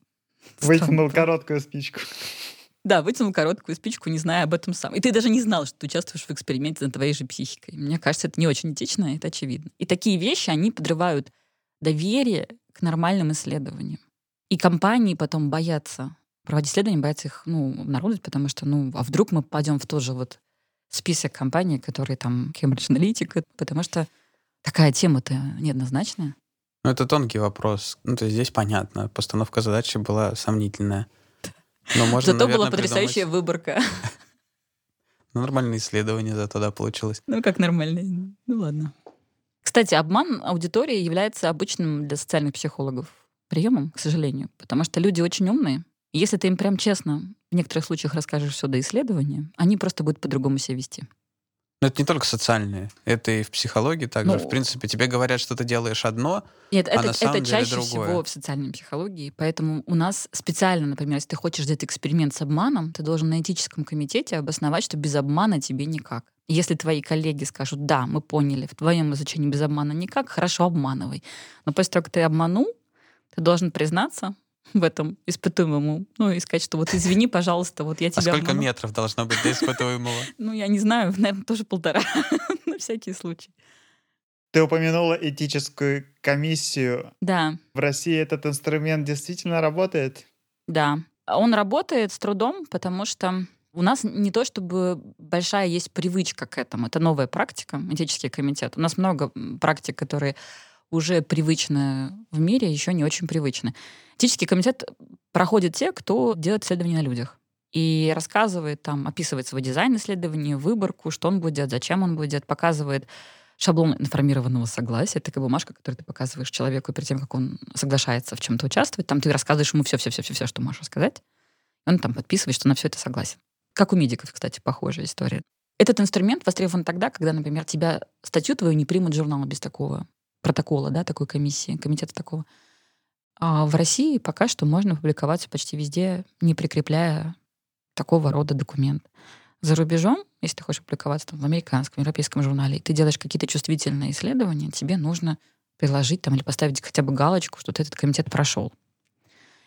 Вытянул короткую спичку.
Да, вытянул короткую спичку, не зная об этом сам. И ты даже не знал, что ты участвуешь в эксперименте над твоей же психикой. Мне кажется, это не очень этично, это очевидно. И такие вещи, они подрывают доверие к нормальным исследованиям. И компании потом боятся проводить исследования, боятся их ну, обнародовать, потому что, ну, а вдруг мы попадем в тот же вот список компаний, которые там Cambridge Analytica, потому что такая тема-то неоднозначная.
Ну, это тонкий вопрос. Ну, то есть здесь понятно. Постановка задачи была сомнительная. Но можно,
Зато
наверное,
была потрясающая
придумать-
выборка.
Ну, нормальное исследование зато, да, получилось.
Ну, как нормально. Ну, ладно. Кстати, обман аудитории является обычным для социальных психологов приемом, к сожалению, потому что люди очень умные. Если ты им прям честно в некоторых случаях расскажешь все до исследования, они просто будут по-другому себя вести.
Но это не только социальные, это и в психологии также.
Ну,
в принципе, тебе говорят, что ты делаешь одно,
Нет,
А
это,
на самом
это
деле
чаще
другое.
всего в социальной психологии. Поэтому у нас специально, например, если ты хочешь сделать эксперимент с обманом, ты должен на этическом комитете обосновать, что без обмана тебе никак. Если твои коллеги скажут, да, мы поняли, в твоем изучении без обмана никак, хорошо, обманывай. Но после того, как ты обманул, ты должен признаться в этом испытуемому, ну, и сказать, что вот извини, пожалуйста, вот я
а
тебя
сколько
обманул.
метров должно быть до испытуемого?
Ну, я не знаю, наверное, тоже полтора, на всякий случай.
Ты упомянула этическую комиссию.
Да,
В России этот инструмент действительно работает?
Да. Он работает с трудом, потому что у нас не то чтобы большая есть привычка к этому. Это новая практика, этический комитет. У нас много практик, которые уже привычны в мире, еще не очень привычны. Этический комитет проходит те, кто делает исследования на людях. И рассказывает, там, описывает свой дизайн исследования, выборку, что он будет делать, зачем он будет делать, показывает шаблон информированного согласия. Это такая бумажка, которую ты показываешь человеку перед тем, как он соглашается в чем-то участвовать. Там ты рассказываешь ему все-все-все-все, что можешь рассказать. Он там подписывает, что на все это согласен. Как у медиков, кстати, похожая история. Этот инструмент востребован тогда, когда, например, тебя, статью твою не примут в журнал без такого протокола, да, такой комиссии, комитета такого. А в России пока что можно публиковаться почти везде, не прикрепляя такого рода документ. За рубежом, если ты хочешь публиковаться там, в американском, европейском журнале, и ты делаешь какие-то чувствительные исследования, тебе нужно приложить там или поставить хотя бы галочку, что ты этот комитет прошел.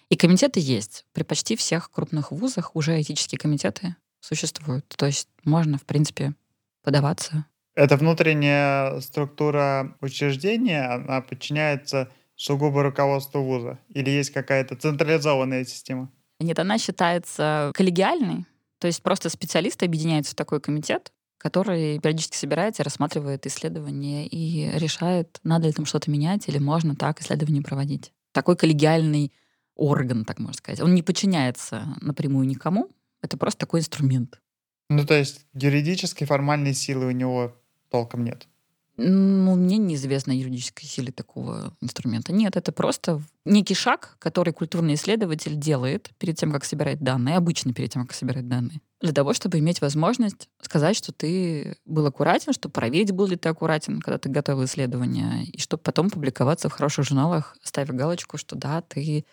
И комитеты есть. При почти всех крупных вузах уже этические комитеты существуют. То есть можно, в принципе, подаваться.
Это внутренняя структура учреждения, она подчиняется сугубо руководству вуза? Или есть какая-то централизованная система?
Нет, она считается коллегиальной. То есть просто специалисты объединяются в такой комитет, который периодически собирается, рассматривает исследования и решает, надо ли там что-то менять или можно так исследование проводить. Такой коллегиальный орган, так можно сказать. Он не подчиняется напрямую никому. Это просто такой инструмент.
Ну, то есть юридической формальной силы у него толком нет.
Ну, мне неизвестно юридической силе такого инструмента. Нет, это просто некий шаг, который культурный исследователь делает перед тем, как собирать данные, обычно перед тем, как собирать данные, для того, чтобы иметь возможность сказать, что ты был аккуратен, чтобы проверить, был ли ты аккуратен, когда ты готовил исследование, и чтобы потом публиковаться в хороших журналах, ставя галочку, что да, ты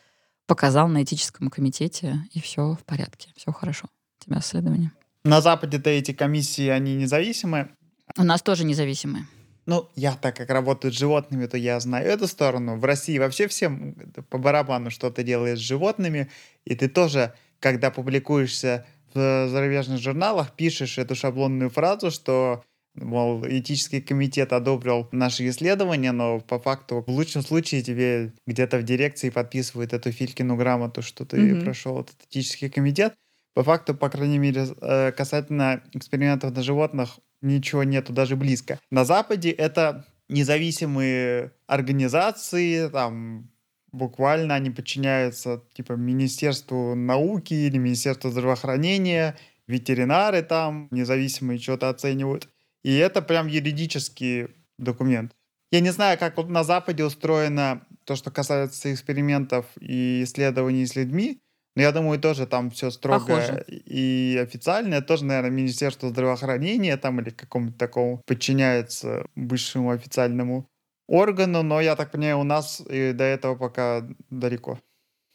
показал на этическом комитете, и все в порядке, все хорошо. У тебя исследование.
На Западе-то эти комиссии, они независимые.
У нас тоже независимые.
Ну, я так как работаю с животными, то я знаю эту сторону. В России вообще всем по барабану, что ты делаешь с животными. И ты тоже, когда публикуешься в зарубежных журналах, пишешь эту шаблонную фразу, что мол, этический комитет одобрил наши исследования, но по факту в лучшем случае тебе где-то в дирекции подписывают эту Филькину грамоту, что ты
Мгм.
прошел этот этический комитет. По факту, по крайней мере, э, касательно экспериментов на животных, ничего нету даже близко. На Западе это независимые организации, там буквально они подчиняются типа Министерству науки или Министерству здравоохранения, ветеринары там независимые что-то оценивают. И это прям юридический документ. Я не знаю, как вот на Западе устроено то, что касается экспериментов и исследований с людьми, но я думаю, тоже там все строго
Похоже.
и официально. Тоже, наверное, Министерство здравоохранения там или какому-то такому подчиняется высшему официальному органу, но я так понимаю, у нас и до этого пока далеко.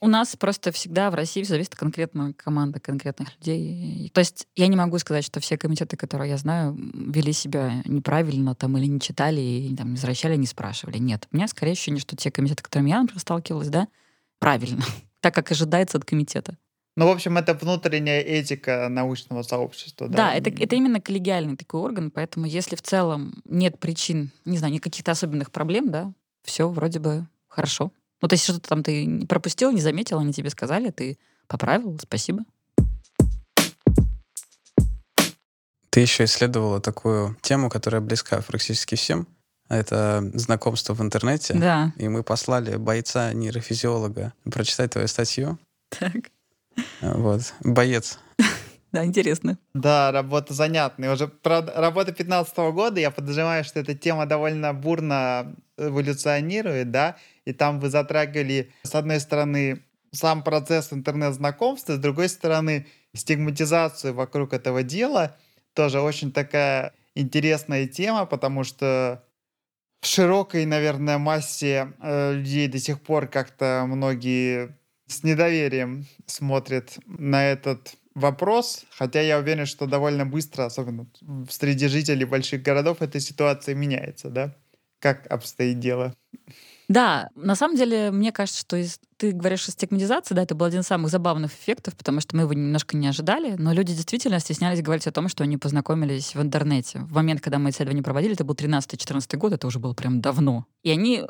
У нас просто всегда в России зависит от конкретной команды, конкретных людей. То есть я не могу сказать, что все комитеты, которые я знаю, вели себя неправильно там или не читали, и там, не возвращали, не спрашивали. Нет. У меня скорее ощущение, что те комитеты, с которыми я, например, сталкивалась, да, правильно, так как ожидается от комитета.
Ну, в общем, это внутренняя этика научного сообщества. Да,
Да, это, это именно коллегиальный такой орган, поэтому если в целом нет причин, не знаю, никаких особенных проблем, да, все вроде бы хорошо. Ну, то есть что-то там ты не пропустил, не заметил, они тебе сказали, ты Поправил, спасибо.
Ты еще исследовала такую тему, которая близка практически всем. Это знакомство в интернете.
Да.
И мы послали бойца нейрофизиолога прочитать твою статью.
Так.
Вот. Боец.
Да, интересно.
Да, работа занятная. Уже, правда, работа 15 года, я подозреваю, что эта тема довольно бурно эволюционирует, да, и там вы затрагивали, с одной стороны, сам процесс интернет-знакомства, с другой стороны, стигматизацию вокруг этого дела. Тоже очень такая интересная тема, потому что в широкой, наверное, массе э, людей до сих пор как-то многие с недоверием смотрят на этот вопрос, хотя я уверен, что довольно быстро, особенно среди жителей больших городов, эта ситуация меняется, да? Как обстоит дело?
Да, на самом деле, мне кажется, что из, ты говоришь о стигматизации, да, это был один из самых забавных эффектов, потому что мы его немножко не ожидали, но люди действительно стеснялись говорить о том, что они познакомились в интернете. В момент, когда мы исследование проводили, это был 13-14 год, это уже было прям давно. И они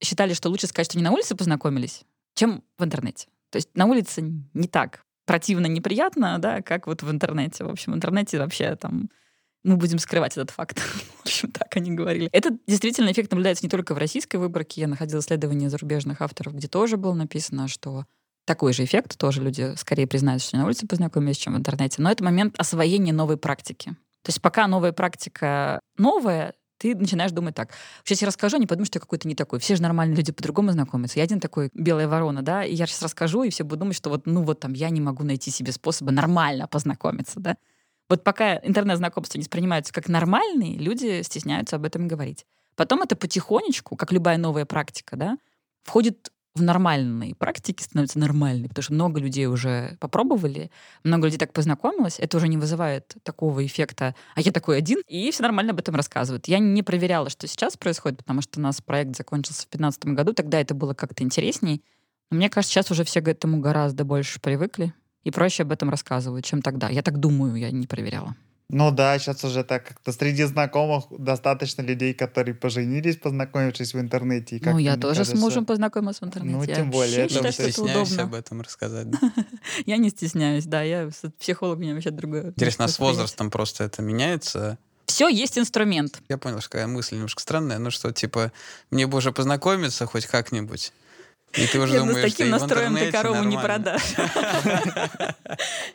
считали, что лучше сказать, что не на улице познакомились, чем в интернете. То есть на улице не так противно, неприятно, да, как вот в интернете. В общем, в интернете вообще там мы будем скрывать этот факт. в общем, так они говорили. Это действительно эффект наблюдается не только в российской выборке. Я находила исследования зарубежных авторов, где тоже было написано, что такой же эффект, тоже люди скорее признают, что на улице познакомились, чем в интернете. Но это момент освоения новой практики. То есть пока новая практика новая, ты начинаешь думать так. Сейчас я расскажу, они подумают, что я какой-то не такой. Все же нормальные люди по-другому знакомятся. Я один такой белая ворона, да, и я сейчас расскажу, и все будут думать, что вот, ну вот там я не могу найти себе способа нормально познакомиться, да. Вот пока интернет-знакомства не воспринимаются как нормальные, люди стесняются об этом говорить. Потом это потихонечку, как любая новая практика, да, входит в нормальные практики становится нормальной, потому что много людей уже попробовали, много людей так познакомилось, это уже не вызывает такого эффекта, а я такой один, и все нормально об этом рассказывают. Я не проверяла, что сейчас происходит, потому что у нас проект закончился в 2015 году, тогда это было как-то интересней. Но мне кажется, сейчас уже все к этому гораздо больше привыкли и проще об этом рассказывают, чем тогда. Я так думаю, я не проверяла.
Ну да, сейчас уже так как-то среди знакомых достаточно людей, которые поженились, познакомившись в интернете. И
ну, я тоже кажется... с мужем познакомилась в интернете.
Ну, тем более.
Я считаю, что это удобно.
об этом рассказать.
я не стесняюсь, да. Я психолог, у меня вообще другое.
Интересно, а с возрастом просто это меняется?
Все есть инструмент.
Я понял, что какая мысль немножко странная, ну что, типа, мне бы уже познакомиться хоть как-нибудь, и ты уже Нет, думаешь, ну, с таким настроем ты корову нормально.
не продашь.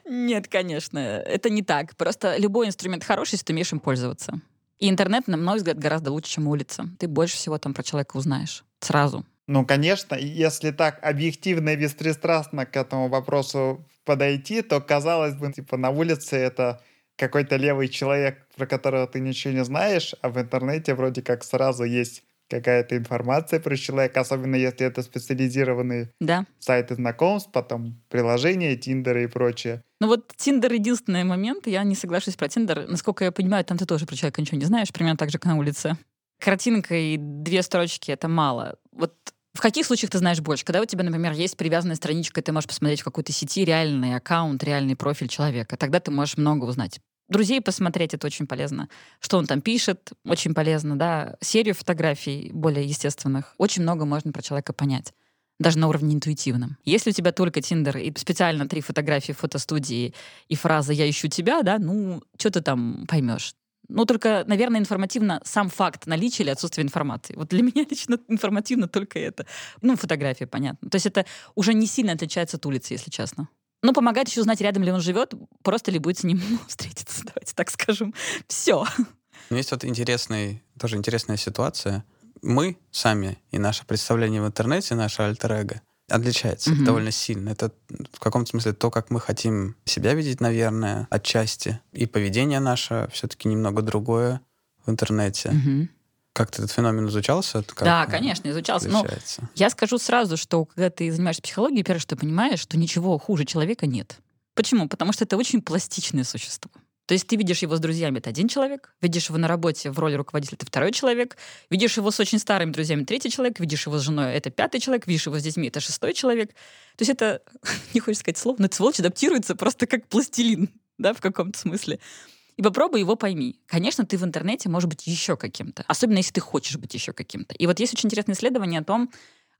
Нет, конечно, это не так. Просто любой инструмент хороший, если ты умеешь им пользоваться. И интернет, на мой взгляд, гораздо лучше, чем улица. Ты больше всего там про человека узнаешь. Сразу.
Ну, конечно, если так объективно и беспристрастно к этому вопросу подойти, то, казалось бы, типа на улице это какой-то левый человек, про которого ты ничего не знаешь, а в интернете вроде как сразу есть какая-то информация про человека, особенно если это специализированные
да.
сайты знакомств, потом приложения, Тиндеры и прочее.
Ну вот Тиндер единственный момент, я не соглашусь про Тиндер. Насколько я понимаю, там ты тоже про человека ничего не знаешь, примерно так же, как на улице. Картинка и две строчки — это мало. Вот в каких случаях ты знаешь больше? Когда у тебя, например, есть привязанная страничка, ты можешь посмотреть в какой-то сети реальный аккаунт, реальный профиль человека. Тогда ты можешь много узнать друзей посмотреть, это очень полезно. Что он там пишет, очень полезно, да. Серию фотографий более естественных. Очень много можно про человека понять даже на уровне интуитивном. Если у тебя только Тиндер и специально три фотографии в фотостудии и фраза «я ищу тебя», да, ну, что ты там поймешь? Ну, только, наверное, информативно сам факт наличия или отсутствия информации. Вот для меня лично информативно только это. Ну, фотография, понятно. То есть это уже не сильно отличается от улицы, если честно. Ну, помогает еще узнать, рядом ли он живет, просто ли будет с ним встретиться, давайте так скажем. Все.
Ну, есть вот интересный, тоже интересная ситуация. Мы сами и наше представление в интернете, наше альтер отличается mm-hmm. довольно сильно. Это в каком-то смысле то, как мы хотим себя видеть, наверное, отчасти. И поведение наше все-таки немного другое в интернете.
Mm-hmm.
Как-то этот феномен изучался? Как
да, конечно, изучался. Но я скажу сразу, что когда ты занимаешься психологией, первое, что понимаешь, что ничего хуже человека нет. Почему? Потому что это очень пластичное существо. То есть ты видишь его с друзьями, это один человек, видишь его на работе в роли руководителя, это второй человек, видишь его с очень старыми друзьями, третий человек, видишь его с женой, это пятый человек, видишь его с детьми, это шестой человек. То есть это, не хочешь сказать слово, но эта сволочь адаптируется просто как пластилин, да, в каком-то смысле и попробуй его пойми. Конечно, ты в интернете можешь быть еще каким-то, особенно если ты хочешь быть еще каким-то. И вот есть очень интересное исследование о том,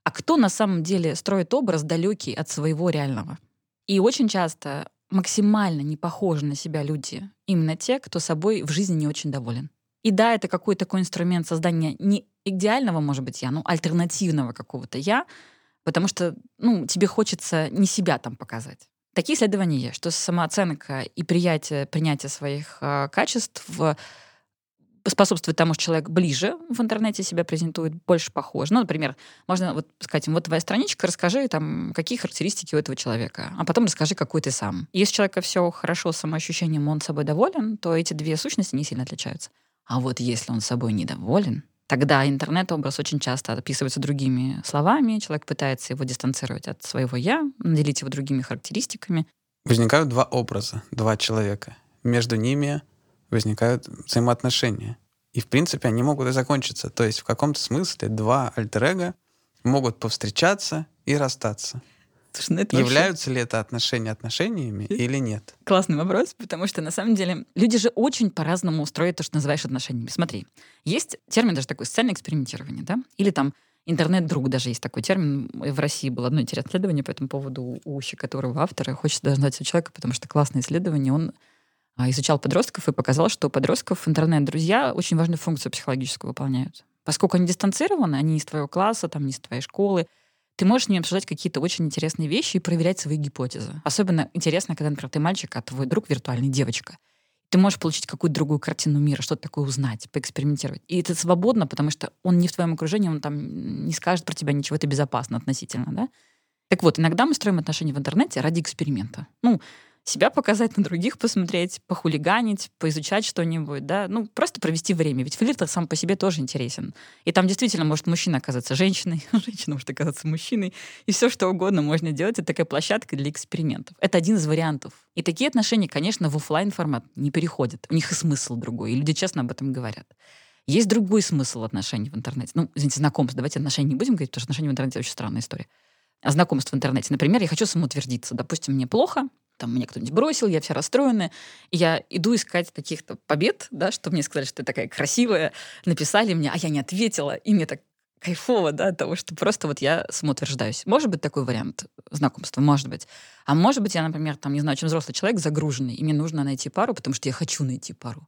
а кто на самом деле строит образ далекий от своего реального. И очень часто максимально не похожи на себя люди именно те, кто собой в жизни не очень доволен. И да, это какой-то такой инструмент создания не идеального, может быть, я, ну, альтернативного какого-то я, потому что, ну, тебе хочется не себя там показать. Такие исследования есть, что самооценка и приятие, принятие своих э, качеств способствует тому, что человек ближе в интернете себя презентует, больше похож. Ну, например, можно вот сказать, вот твоя страничка, расскажи, там, какие характеристики у этого человека, а потом расскажи, какой ты сам. Если у человека все хорошо с самоощущением, он собой доволен, то эти две сущности не сильно отличаются. А вот если он собой недоволен, тогда интернет-образ очень часто описывается другими словами, человек пытается его дистанцировать от своего «я», наделить его другими характеристиками.
Возникают два образа, два человека. Между ними возникают взаимоотношения. И, в принципе, они могут и закончиться. То есть в каком-то смысле два альтер могут повстречаться и расстаться. Слушай, ну это Являются вообще... ли это отношения отношениями или нет?
Классный вопрос, потому что на самом деле люди же очень по-разному устроят то, что называешь отношениями. Смотри, есть термин даже такой социальное экспериментирование, да? Или там интернет-друг даже есть такой термин. В России было одно интересное исследование по этому поводу, у которого автора хочется даже знать человека, потому что классное исследование. Он а, изучал подростков и показал, что у подростков интернет-друзья очень важную функцию психологическую выполняют. Поскольку они дистанцированы, они не из твоего класса, там, не из твоей школы, ты можешь с ним обсуждать какие-то очень интересные вещи и проверять свои гипотезы. Особенно интересно, когда, например, ты мальчик, а твой друг виртуальный девочка. Ты можешь получить какую-то другую картину мира, что-то такое узнать, поэкспериментировать. И это свободно, потому что он не в твоем окружении, он там не скажет про тебя ничего, это безопасно относительно, да? Так вот, иногда мы строим отношения в интернете ради эксперимента. Ну, себя показать, на других посмотреть, похулиганить, поизучать что-нибудь, да, ну, просто провести время. Ведь флирт сам по себе тоже интересен. И там действительно может мужчина оказаться женщиной, женщина может оказаться мужчиной, и все что угодно можно делать. Это такая площадка для экспериментов. Это один из вариантов. И такие отношения, конечно, в офлайн формат не переходят. У них и смысл другой, и люди честно об этом говорят. Есть другой смысл отношений в интернете. Ну, извините, знакомств. Давайте отношения не будем говорить, потому что отношения в интернете очень странная история. А знакомство в интернете. Например, я хочу самоутвердиться. Допустим, мне плохо, там меня кто-нибудь бросил, я вся расстроенная. И я иду искать каких-то побед, да, что мне сказали, что ты такая красивая, написали мне, а я не ответила, и мне так кайфово, да, от того, что просто вот я самоутверждаюсь. Может быть такой вариант знакомства, может быть. А может быть я, например, там, не знаю, чем взрослый человек, загруженный, и мне нужно найти пару, потому что я хочу найти пару.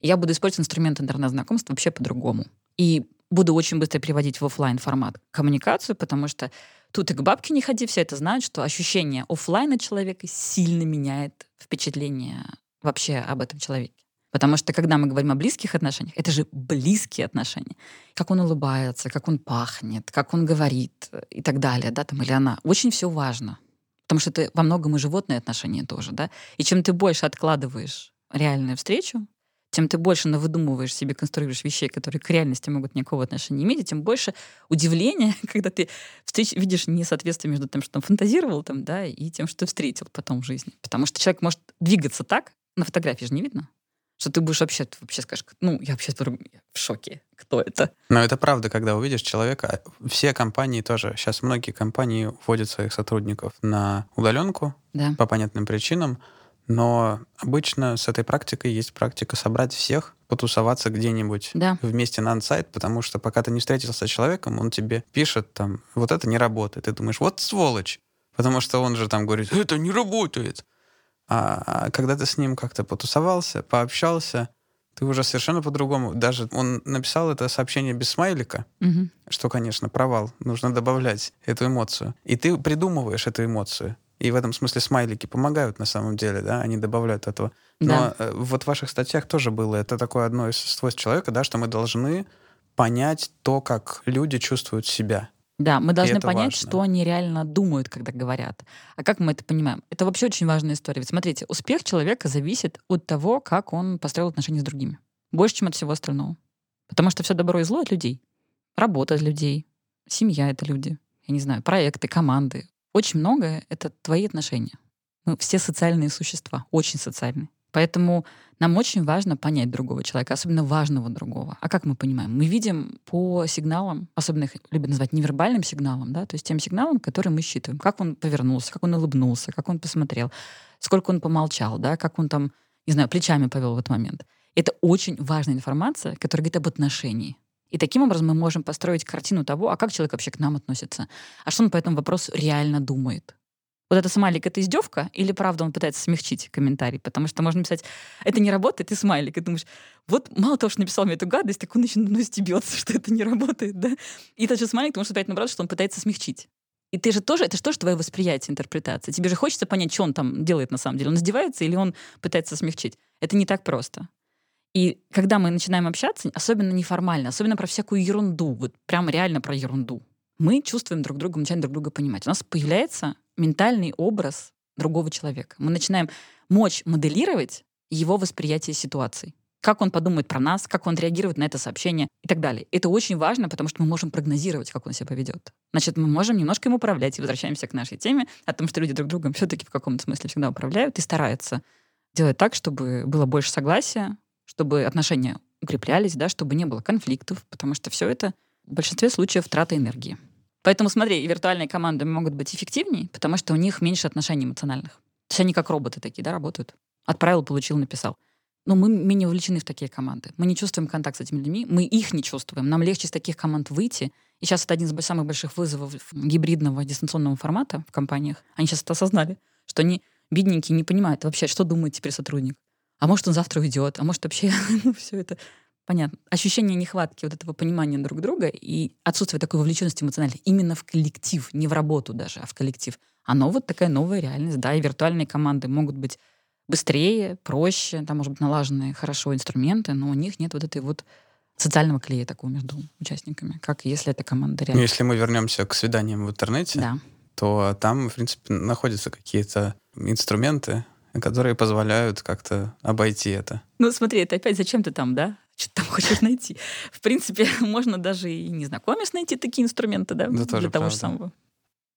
И я буду использовать инструмент интернет-знакомства вообще по-другому. И буду очень быстро переводить в офлайн формат коммуникацию, потому что Тут и к бабке не ходи, все это знают, что ощущение офлайна человека сильно меняет впечатление вообще об этом человеке. Потому что когда мы говорим о близких отношениях, это же близкие отношения. Как он улыбается, как он пахнет, как он говорит и так далее, да, там, или она. Очень все важно. Потому что это во многом и животные отношения тоже, да. И чем ты больше откладываешь реальную встречу, тем ты больше навыдумываешь себе, конструируешь вещей, которые к реальности могут никакого отношения не иметь, и тем больше удивления, когда ты встреч, видишь несоответствие между тем, что он фантазировал там, да, и тем, что ты встретил потом в жизни. Потому что человек может двигаться так, на фотографии же не видно, что ты будешь вообще, вообще скажешь, ну, я вообще в шоке, кто это.
Но это правда, когда увидишь человека, все компании тоже, сейчас многие компании вводят своих сотрудников на удаленку да. по понятным причинам, но обычно с этой практикой есть практика собрать всех, потусоваться где-нибудь да. вместе на ансайт, потому что пока ты не встретился с человеком, он тебе пишет там, вот это не работает. Ты думаешь, вот сволочь. Потому что он же там говорит, это не работает. А, а когда ты с ним как-то потусовался, пообщался, ты уже совершенно по-другому. Даже он написал это сообщение без смайлика, угу. что, конечно, провал. Нужно добавлять эту эмоцию. И ты придумываешь эту эмоцию. И в этом смысле смайлики помогают на самом деле, да, они добавляют этого. Но да. Э, вот в ваших статьях тоже было, это такое одно из свойств человека, да, что мы должны понять то, как люди чувствуют себя.
Да, мы должны понять, важно. что они реально думают, когда говорят. А как мы это понимаем? Это вообще очень важная история. Ведь смотрите, успех человека зависит от того, как он построил отношения с другими. Больше, чем от всего остального. Потому что все добро и зло от людей. Работа от людей, семья — это люди. Я не знаю, проекты, команды, очень многое — это твои отношения. Мы все социальные существа, очень социальные. Поэтому нам очень важно понять другого человека, особенно важного другого. А как мы понимаем? Мы видим по сигналам, особенно их любят называть невербальным сигналом, да, то есть тем сигналом, который мы считываем. Как он повернулся, как он улыбнулся, как он посмотрел, сколько он помолчал, да, как он там, не знаю, плечами повел в этот момент. Это очень важная информация, которая говорит об отношении. И таким образом мы можем построить картину того, а как человек вообще к нам относится, а что он по этому вопросу реально думает. Вот это смайлик — это издевка или правда он пытается смягчить комментарий? Потому что можно написать «это не работает» и смайлик. И думаешь, вот мало того, что написал мне эту гадость, так он еще на стебется, что это не работает, да? И тот же смайлик, ты можешь опять наоборот, что он пытается смягчить. И ты же тоже, это же тоже твое восприятие, интерпретация. Тебе же хочется понять, что он там делает на самом деле. Он издевается или он пытается смягчить. Это не так просто. И когда мы начинаем общаться, особенно неформально, особенно про всякую ерунду, вот прям реально про ерунду, мы чувствуем друг друга, мы начинаем друг друга понимать. У нас появляется ментальный образ другого человека. Мы начинаем мочь моделировать его восприятие ситуации. Как он подумает про нас, как он реагирует на это сообщение и так далее. Это очень важно, потому что мы можем прогнозировать, как он себя поведет. Значит, мы можем немножко им управлять. И возвращаемся к нашей теме о том, что люди друг другом все-таки в каком-то смысле всегда управляют и стараются делать так, чтобы было больше согласия, чтобы отношения укреплялись, да, чтобы не было конфликтов, потому что все это в большинстве случаев трата энергии. Поэтому смотри, виртуальные команды могут быть эффективнее, потому что у них меньше отношений эмоциональных. То есть они как роботы такие, да, работают. Отправил, получил, написал. Но мы менее увлечены в такие команды. Мы не чувствуем контакт с этими людьми, мы их не чувствуем. Нам легче из таких команд выйти. И сейчас это один из самых больших вызовов гибридного дистанционного формата в компаниях. Они сейчас это осознали, что они, бедненькие, не понимают вообще, что думает теперь сотрудник. А может, он завтра уйдет, а может, вообще ну, все это Понятно. Ощущение нехватки вот этого понимания друг друга и отсутствие такой вовлеченности эмоциональной именно в коллектив, не в работу даже, а в коллектив. Оно вот такая новая реальность, да, и виртуальные команды могут быть быстрее, проще, там, может быть, налаженные хорошо инструменты, но у них нет вот этой вот социального клея такого между участниками, как если это команда реально.
Ну, если мы вернемся к свиданиям в интернете,
да.
то там, в принципе, находятся какие-то инструменты, которые позволяют как-то обойти это.
Ну, смотри, это опять зачем ты там, да? что ты там хочешь найти. В принципе, можно даже и не знакомясь найти такие инструменты, да,
да
для того
правда.
же самого.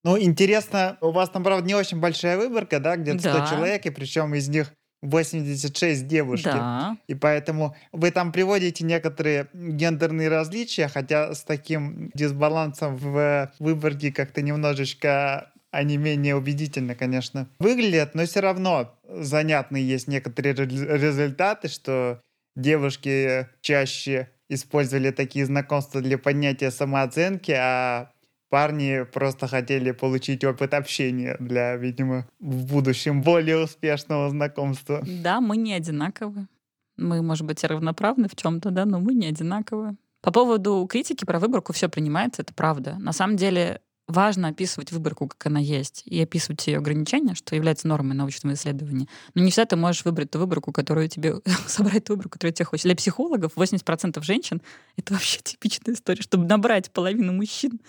Ну, интересно, у вас там, правда, не очень большая выборка, да, где-то 100
да.
человек, и причем из них 86 девушки.
Да.
И поэтому вы там приводите некоторые гендерные различия, хотя с таким дисбалансом в выборке как-то немножечко они менее убедительно, конечно, выглядят, но все равно занятные есть некоторые результаты, что девушки чаще использовали такие знакомства для поднятия самооценки, а парни просто хотели получить опыт общения для, видимо, в будущем более успешного знакомства.
Да, мы не одинаковы. Мы, может быть, равноправны в чем-то, да, но мы не одинаковы. По поводу критики про выборку все принимается, это правда. На самом деле важно описывать выборку, как она есть, и описывать ее ограничения, что является нормой научного исследования. Но не всегда ты можешь выбрать ту выборку, которую тебе... собрать ту выборку, которую тебе хочется. Для психологов 80% женщин — это вообще типичная история. Чтобы набрать половину мужчин,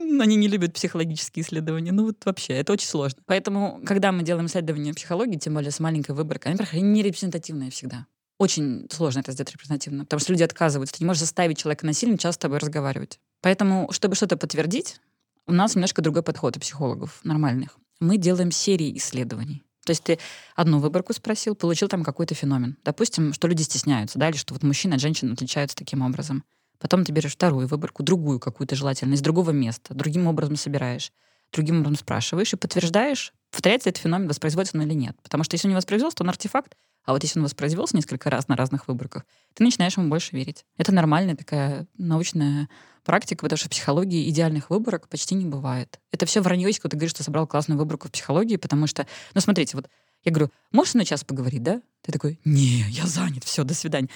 они не любят психологические исследования. Ну вот вообще, это очень сложно. Поэтому, когда мы делаем исследования психологии, тем более с маленькой выборкой, они не репрезентативные всегда. Очень сложно это сделать репрезентативно, потому что люди отказываются. Ты не можешь заставить человека насильно часто с тобой разговаривать. Поэтому, чтобы что-то подтвердить, у нас немножко другой подход у психологов нормальных. Мы делаем серии исследований. То есть ты одну выборку спросил, получил там какой-то феномен. Допустим, что люди стесняются, да, или что вот мужчина от женщин отличаются таким образом. Потом ты берешь вторую выборку, другую какую-то желательно, из другого места, другим образом собираешь, другим образом спрашиваешь и подтверждаешь, повторяется этот феномен, воспроизводится он или нет. Потому что если он не воспроизвелся, то он артефакт, а вот если он воспроизвелся несколько раз на разных выборках, ты начинаешь ему больше верить. Это нормальная такая научная практика, потому что в психологии идеальных выборок почти не бывает. Это все вранье, если кто-то говорит, что собрал классную выборку в психологии, потому что, ну смотрите, вот я говорю, можешь на час поговорить, да? Ты такой, не, я занят, все, до свидания.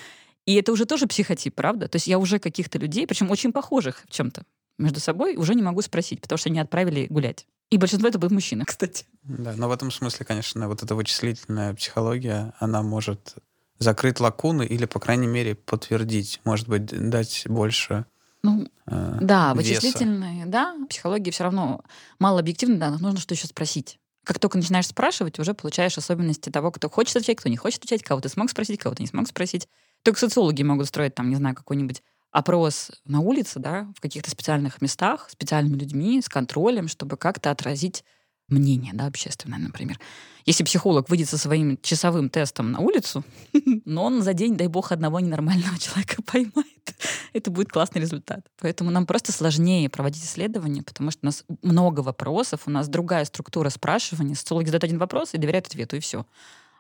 И это уже тоже психотип, правда? То есть я уже каких-то людей, причем очень похожих в чем-то между собой, уже не могу спросить, потому что они отправили гулять. И большинство это будут мужчины, кстати.
Да, но в этом смысле, конечно, вот эта вычислительная психология, она может закрыть лакуны или, по крайней мере, подтвердить, может быть, дать больше
ну,
э,
да,
веса.
вычислительные, да, психологии все равно мало объективно, да, нужно что еще спросить. Как только начинаешь спрашивать, уже получаешь особенности того, кто хочет отвечать, кто не хочет отвечать, кого ты смог спросить, кого ты не смог спросить. Только социологи могут строить там, не знаю, какой-нибудь опрос на улице, да, в каких-то специальных местах, специальными людьми, с контролем, чтобы как-то отразить мнение, да, общественное, например. Если психолог выйдет со своим часовым тестом на улицу, но он за день, дай бог, одного ненормального человека поймает, это будет классный результат. Поэтому нам просто сложнее проводить исследования, потому что у нас много вопросов, у нас другая структура спрашивания. Социологи задают один вопрос и доверяют ответу, и все.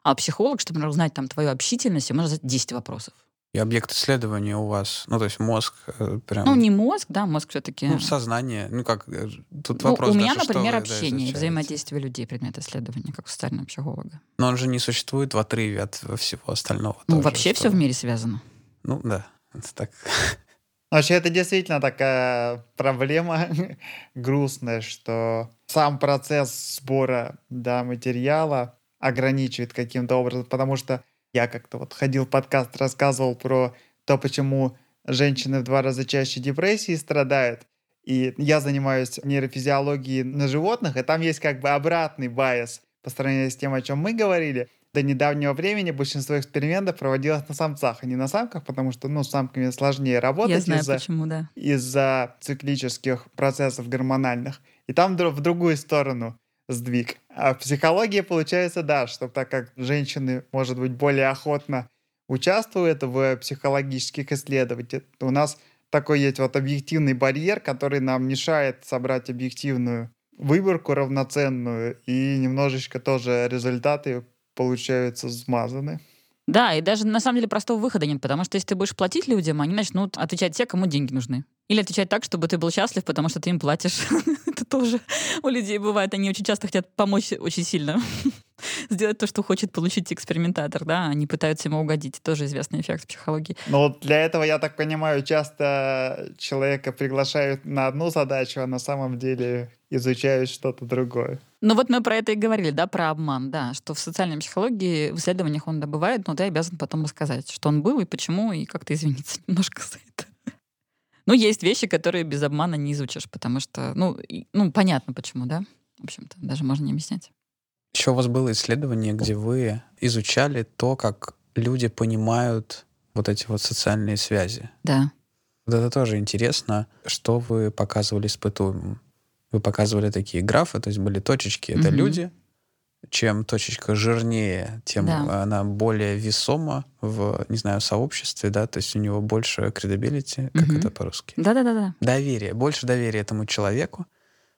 А психолог, чтобы узнать там твою общительность, может задать 10 вопросов.
И объект исследования у вас, ну, то есть мозг э, прям...
Ну, не мозг, да, мозг все-таки...
Ну, сознание. Ну, как, э, тут
Ну,
вопрос
у меня,
даже,
например,
вы, да,
общение,
изучаете.
взаимодействие людей предмет исследования, как у социального психолога.
Но он же не существует в отрыве от всего остального.
Ну,
тоже,
вообще
что-
все в мире связано.
Ну, да. Это так.
Вообще, это действительно такая проблема грустная, что сам процесс сбора да, материала ограничивает каким-то образом, потому что я как-то вот ходил в подкаст, рассказывал про то, почему женщины в два раза чаще депрессии страдают, и я занимаюсь нейрофизиологией на животных, и там есть как бы обратный байс по сравнению с тем, о чем мы говорили. До недавнего времени большинство экспериментов проводилось на самцах, а не на самках, потому что, ну, с самками сложнее работать
Я знаю,
из-за
почему, да.
из-за циклических процессов гормональных. И там в другую сторону сдвиг. А в психологии получается, да, что так как женщины, может быть, более охотно участвуют в психологических исследованиях, у нас такой есть вот объективный барьер, который нам мешает собрать объективную выборку равноценную, и немножечко тоже результаты получаются смазаны.
Да, и даже на самом деле простого выхода нет, потому что если ты будешь платить людям, они начнут отвечать те, кому деньги нужны. Или отвечать так, чтобы ты был счастлив, потому что ты им платишь. Это тоже у людей бывает. Они очень часто хотят помочь очень сильно. Сделать то, что хочет получить экспериментатор, да, они пытаются ему угодить. Тоже известный эффект психологии.
Но вот для этого, я так понимаю, часто человека приглашают на одну задачу, а на самом деле изучают что-то другое.
Ну вот мы про это и говорили, да, про обман, да, что в социальной психологии в исследованиях он добывает, но ты обязан потом рассказать, что он был и почему, и как-то извиниться немножко за это. Ну, есть вещи, которые без обмана не изучишь, потому что, ну, и- ну понятно почему, да? В общем-то, даже можно не объяснять.
Еще у вас было исследование, где вы изучали то, как люди понимают вот эти вот социальные связи.
Да.
Вот это тоже интересно, что вы показывали испытуемым. Вы показывали такие графы, то есть были точечки, это
Мгм.
люди. Чем точечка жирнее, тем
Да.
она более весома в, не знаю, сообществе, да, то есть у него больше credibility, как
Мгм.
это по-русски?
Да-да-да-да.
Доверие, больше доверия этому человеку.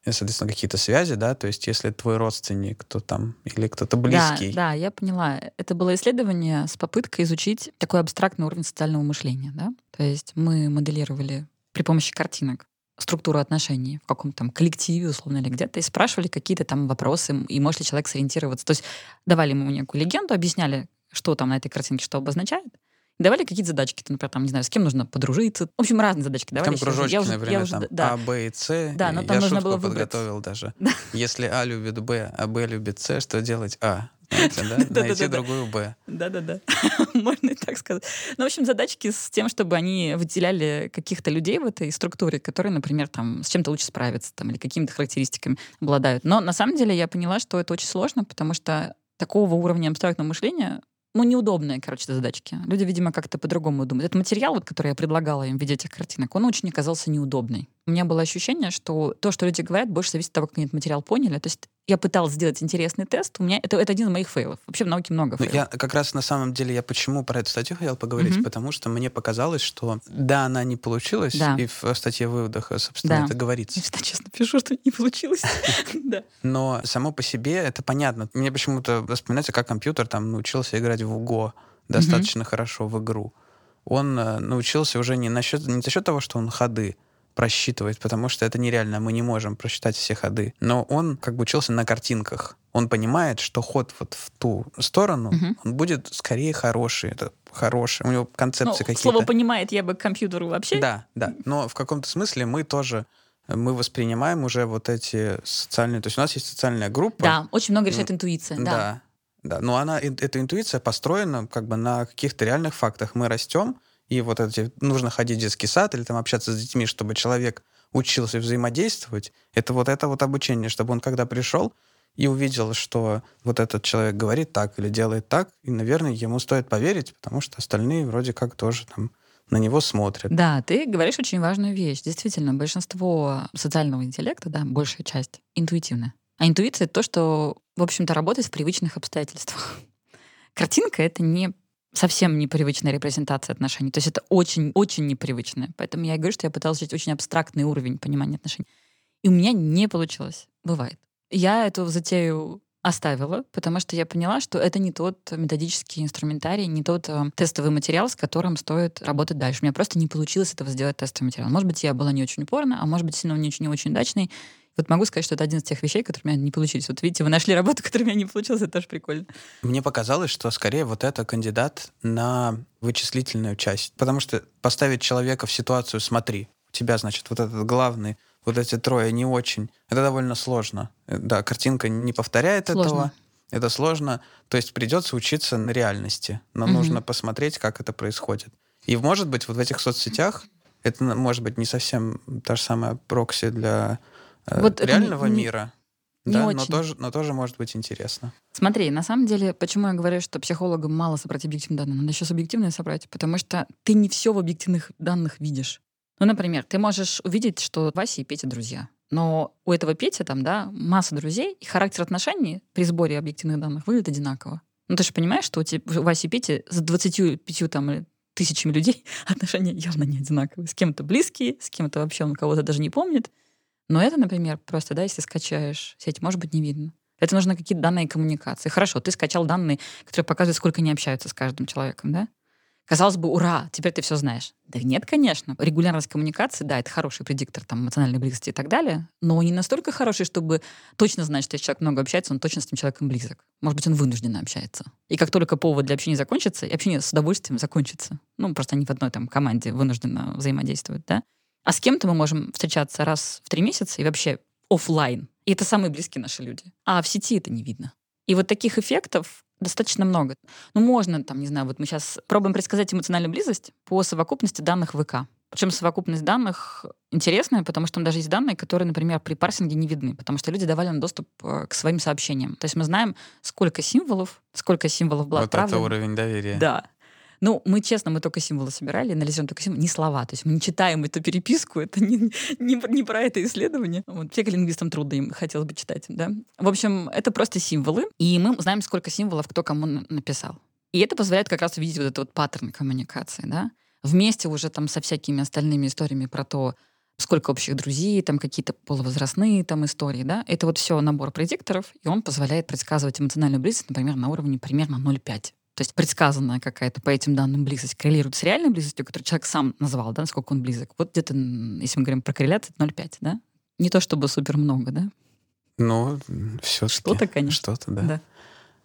И, соответственно, какие-то связи, да, то есть если твой родственник, кто там, или кто-то близкий.
Да, да, я поняла. Это было исследование с попыткой изучить такой абстрактный уровень социального мышления, да? То есть мы моделировали при помощи картинок структуру отношений в каком-то там коллективе, условно, или где-то, и спрашивали какие-то там вопросы, и может ли человек сориентироваться. То есть давали ему некую легенду, объясняли, что там на этой картинке что обозначает, давали какие-то задачки, например, там, не знаю, с кем нужно подружиться. В общем, разные задачки давали.
Там кружочки,
я уже- я
например,
уже-
там
да.
А, Б и С.
Да, но там
я
нужно было выбрать.
подготовил даже.
Да.
Если А любит Б, а Б любит С, что делать А? Найти другую Б.
Да-да-да, можно и так сказать. Ну, в общем, задачки с тем, чтобы они выделяли каких-то людей в этой структуре, которые, например, там, с чем-то лучше справятся там, или какими-то характеристиками обладают. Но на самом деле я поняла, что это очень сложно, потому что такого уровня абстрактного мышления ну, неудобные, короче, задачки. Люди, видимо, как-то по-другому думают. Этот материал, вот, который я предлагала им в виде этих картинок, он очень оказался неудобный. У меня было ощущение, что то, что люди говорят, больше зависит от того, как они этот материал поняли. То есть я пыталась сделать интересный тест. У меня это, это один из моих фейлов. Вообще в науке много
Ну,
фейлов.
я как раз на самом деле, я почему про эту статью хотел поговорить,
Мгм.
потому что мне показалось, что да, она не получилась,
Да.
и в статье в выводах, собственно,
Да.
это говорится.
Я всегда честно пишу, что не получилось. Да.
Но само по себе это понятно. Мне почему-то вспоминается, как компьютер там научился играть в УГО достаточно хорошо в игру. Он э, научился уже не, насчет, не за счет того, что он ходы просчитывает, потому что это нереально, мы не можем просчитать все ходы. Но он как бы учился на картинках. Он понимает, что ход вот в ту сторону,
Мгм.
он будет скорее хороший. Это хороший. У него
Ну,
концепции какие-то.
слово понимает я бы к компьютеру вообще.
Да, да. Но в каком-то смысле мы тоже мы воспринимаем уже вот эти социальные... То есть у нас есть социальная группа.
Да, очень много решает интуиция. Да.
Да, да. Но она, эта интуиция построена как бы на каких-то реальных фактах. Мы растем, и вот эти нужно ходить в детский сад или там общаться с детьми, чтобы человек учился взаимодействовать. Это вот это вот обучение, чтобы он когда пришел и увидел, что вот этот человек говорит так или делает так, и, наверное, ему стоит поверить, потому что остальные вроде как тоже там на него смотрят.
Да, ты говоришь очень важную вещь. Действительно, большинство социального интеллекта, да, большая часть, интуитивная. А интуиция — это то, что, в общем-то, работает в привычных обстоятельствах. Картинка — это не совсем непривычная репрезентация отношений. То есть это очень-очень непривычная. Поэтому я и говорю, что я пыталась взять очень абстрактный уровень понимания отношений. И у меня не получилось. Бывает. Я эту затею оставила, потому что я поняла, что это не тот методический инструментарий, не тот э, тестовый материал, с которым стоит работать дальше. У меня просто не получилось этого сделать тестовый материал. Может быть, я была не очень упорна, а может быть, сильно не очень, не очень удачной. Вот могу сказать, что это один из тех вещей, которые у меня не получились. Вот видите, вы нашли работу, которая у меня не получилась, это тоже прикольно.
Мне показалось, что скорее вот это кандидат на вычислительную часть. Потому что поставить человека в ситуацию «смотри», у тебя, значит, вот этот главный вот эти трое не очень. Это довольно сложно. Э, да, картинка не повторяет сложно. этого. Это сложно. То есть придется учиться на реальности. Но угу. нужно посмотреть, как это происходит. И может быть вот в этих соцсетях это может быть не совсем та же самая прокси для вот реального не, мира. Не да, очень. но тоже, но тоже может быть интересно.
Смотри, на самом деле, почему я говорю, что психологам мало собрать объективные данные, надо еще субъективные собрать, потому что ты не все в объективных данных видишь. Ну, например, ты можешь увидеть, что Вася и Петя друзья. Но у этого Пети там, да, масса друзей, и характер отношений при сборе объективных данных выглядит одинаково. Ну, ты же понимаешь, что у, тебя, у Васи и Пети с 25 там, тысячами людей отношения явно не одинаковые. С кем-то близкие, с кем-то вообще он кого-то даже не помнит. Но это, например, просто, да, если скачаешь сеть, может быть, не видно. Это нужны какие-то данные коммуникации. Хорошо, ты скачал данные, которые показывают, сколько они общаются с каждым человеком, да? Казалось бы, ура, теперь ты все знаешь. Да нет, конечно. Регулярность коммуникации, да, это хороший предиктор там, эмоциональной близости и так далее, но не настолько хороший, чтобы точно знать, что если человек много общается, он точно с этим человеком близок. Может быть, он вынужденно общается. И как только повод для общения закончится, и общение с удовольствием закончится. Ну, просто они в одной там команде вынужденно взаимодействуют, да? А с кем-то мы можем встречаться раз в три месяца и вообще офлайн. И это самые близкие наши люди. А в сети это не видно. И вот таких эффектов достаточно много. Ну, можно, там, не знаю, вот мы сейчас пробуем предсказать эмоциональную близость по совокупности данных ВК. Причем совокупность данных интересная, потому что там даже есть данные, которые, например, при парсинге не видны, потому что люди давали нам доступ э, к своим сообщениям. То есть мы знаем, сколько символов, сколько символов было
вот
отправлено.
это уровень доверия.
Да. Ну, мы, честно, мы только символы собирали, анализируем только символы, не слова. То есть мы не читаем эту переписку, это не, не, не про это исследование. Вот, психолингвистам трудно им хотелось бы читать, да. В общем, это просто символы, и мы знаем, сколько символов кто кому написал. И это позволяет как раз увидеть вот этот вот паттерн коммуникации, да. Вместе уже там со всякими остальными историями про то, сколько общих друзей, там какие-то полувозрастные там истории, да, это вот все набор предикторов, и он позволяет предсказывать эмоциональную близость, например, на уровне примерно 0,5. То есть предсказанная какая-то по этим данным близость коррелирует с реальной близостью, которую человек сам назвал, да, насколько он близок. Вот где-то, если мы говорим про корреляцию, 0,5, да? Не то чтобы супер много, да?
Ну, все
Что-то, конечно.
Что-то, да. да.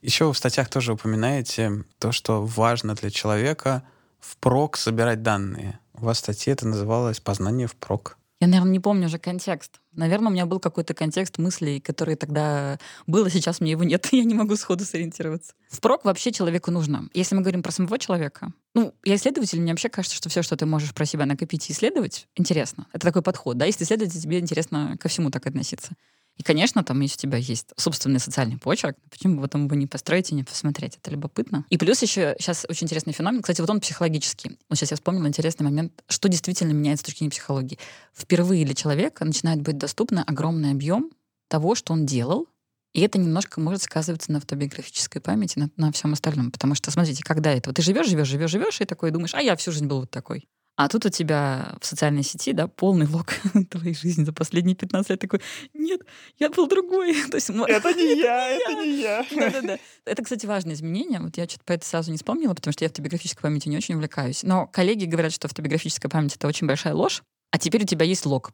Еще в статьях тоже упоминаете то, что важно для человека впрок собирать данные. У вас в статье это называлось «Познание впрок».
Я, наверное, не помню уже контекст. Наверное, у меня был какой-то контекст мыслей, который тогда был, а сейчас мне его нет. Я не могу сходу сориентироваться. Впрок вообще человеку нужно. Если мы говорим про самого человека, ну, я исследователь, мне вообще кажется, что все, что ты можешь про себя накопить и исследовать, интересно. Это такой подход, да? Если исследовать, тебе интересно ко всему так относиться. И, конечно, там, если у тебя есть собственный социальный почерк, почему бы потом его не построить и не посмотреть? Это любопытно. И плюс еще сейчас очень интересный феномен. Кстати, вот он психологический. Вот сейчас я вспомнила интересный момент, что действительно меняется с точки зрения психологии. Впервые для человека начинает быть доступно огромный объем того, что он делал, и это немножко может сказываться на автобиографической памяти, на, на всем остальном. Потому что, смотрите, когда это? Вот ты живешь, живешь, живешь, живешь, и такой думаешь, а я всю жизнь был вот такой. А тут у тебя в социальной сети, да, полный лог твоей жизни за последние 15 лет такой, нет, я был другой.
То есть, это не я, это не я.
Да-да-да. Это, кстати, важное изменение. Вот я что-то по это сразу не вспомнила, потому что я автобиографической памятью не очень увлекаюсь. Но коллеги говорят, что автобиографическая память — это очень большая ложь. А теперь у тебя есть лог.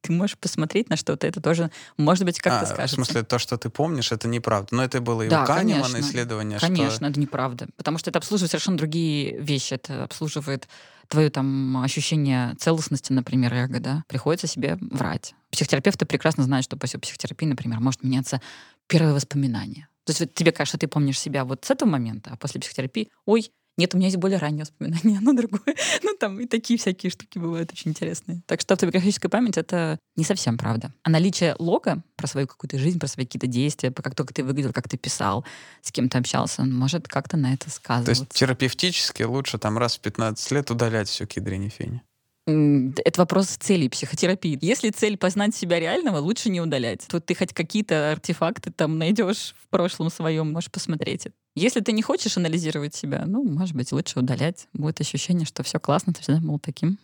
ты можешь посмотреть на что-то, это тоже, может быть, как-то а, скажется.
В смысле, то, что ты помнишь, это неправда. Но это было и да, у Канемана конечно, исследование.
Конечно,
что...
это неправда. Потому что это обслуживает совершенно другие вещи. Это обслуживает твое там ощущение целостности, например, эго, да. Приходится себе врать. Психотерапевты прекрасно знают, что после психотерапии, например, может меняться первое воспоминание. То есть тебе кажется, ты помнишь себя вот с этого момента, а после психотерапии, ой, нет, у меня есть более раннее воспоминание, оно другое. Ну, там и такие всякие штуки бывают очень интересные. Так что автобиографическая память — это не совсем правда. А наличие лога про свою какую-то жизнь, про свои какие-то действия, про как только ты выглядел, как ты писал, с кем ты общался, он может как-то на это сказываться.
То есть терапевтически лучше там раз в 15 лет удалять все кедрени фени?
Это вопрос цели психотерапии. Если цель познать себя реального, лучше не удалять. Тут ты хоть какие-то артефакты там найдешь в прошлом своем, можешь посмотреть. Если ты не хочешь анализировать себя, ну, может быть, лучше удалять. Будет ощущение, что все классно, ты всегда был таким.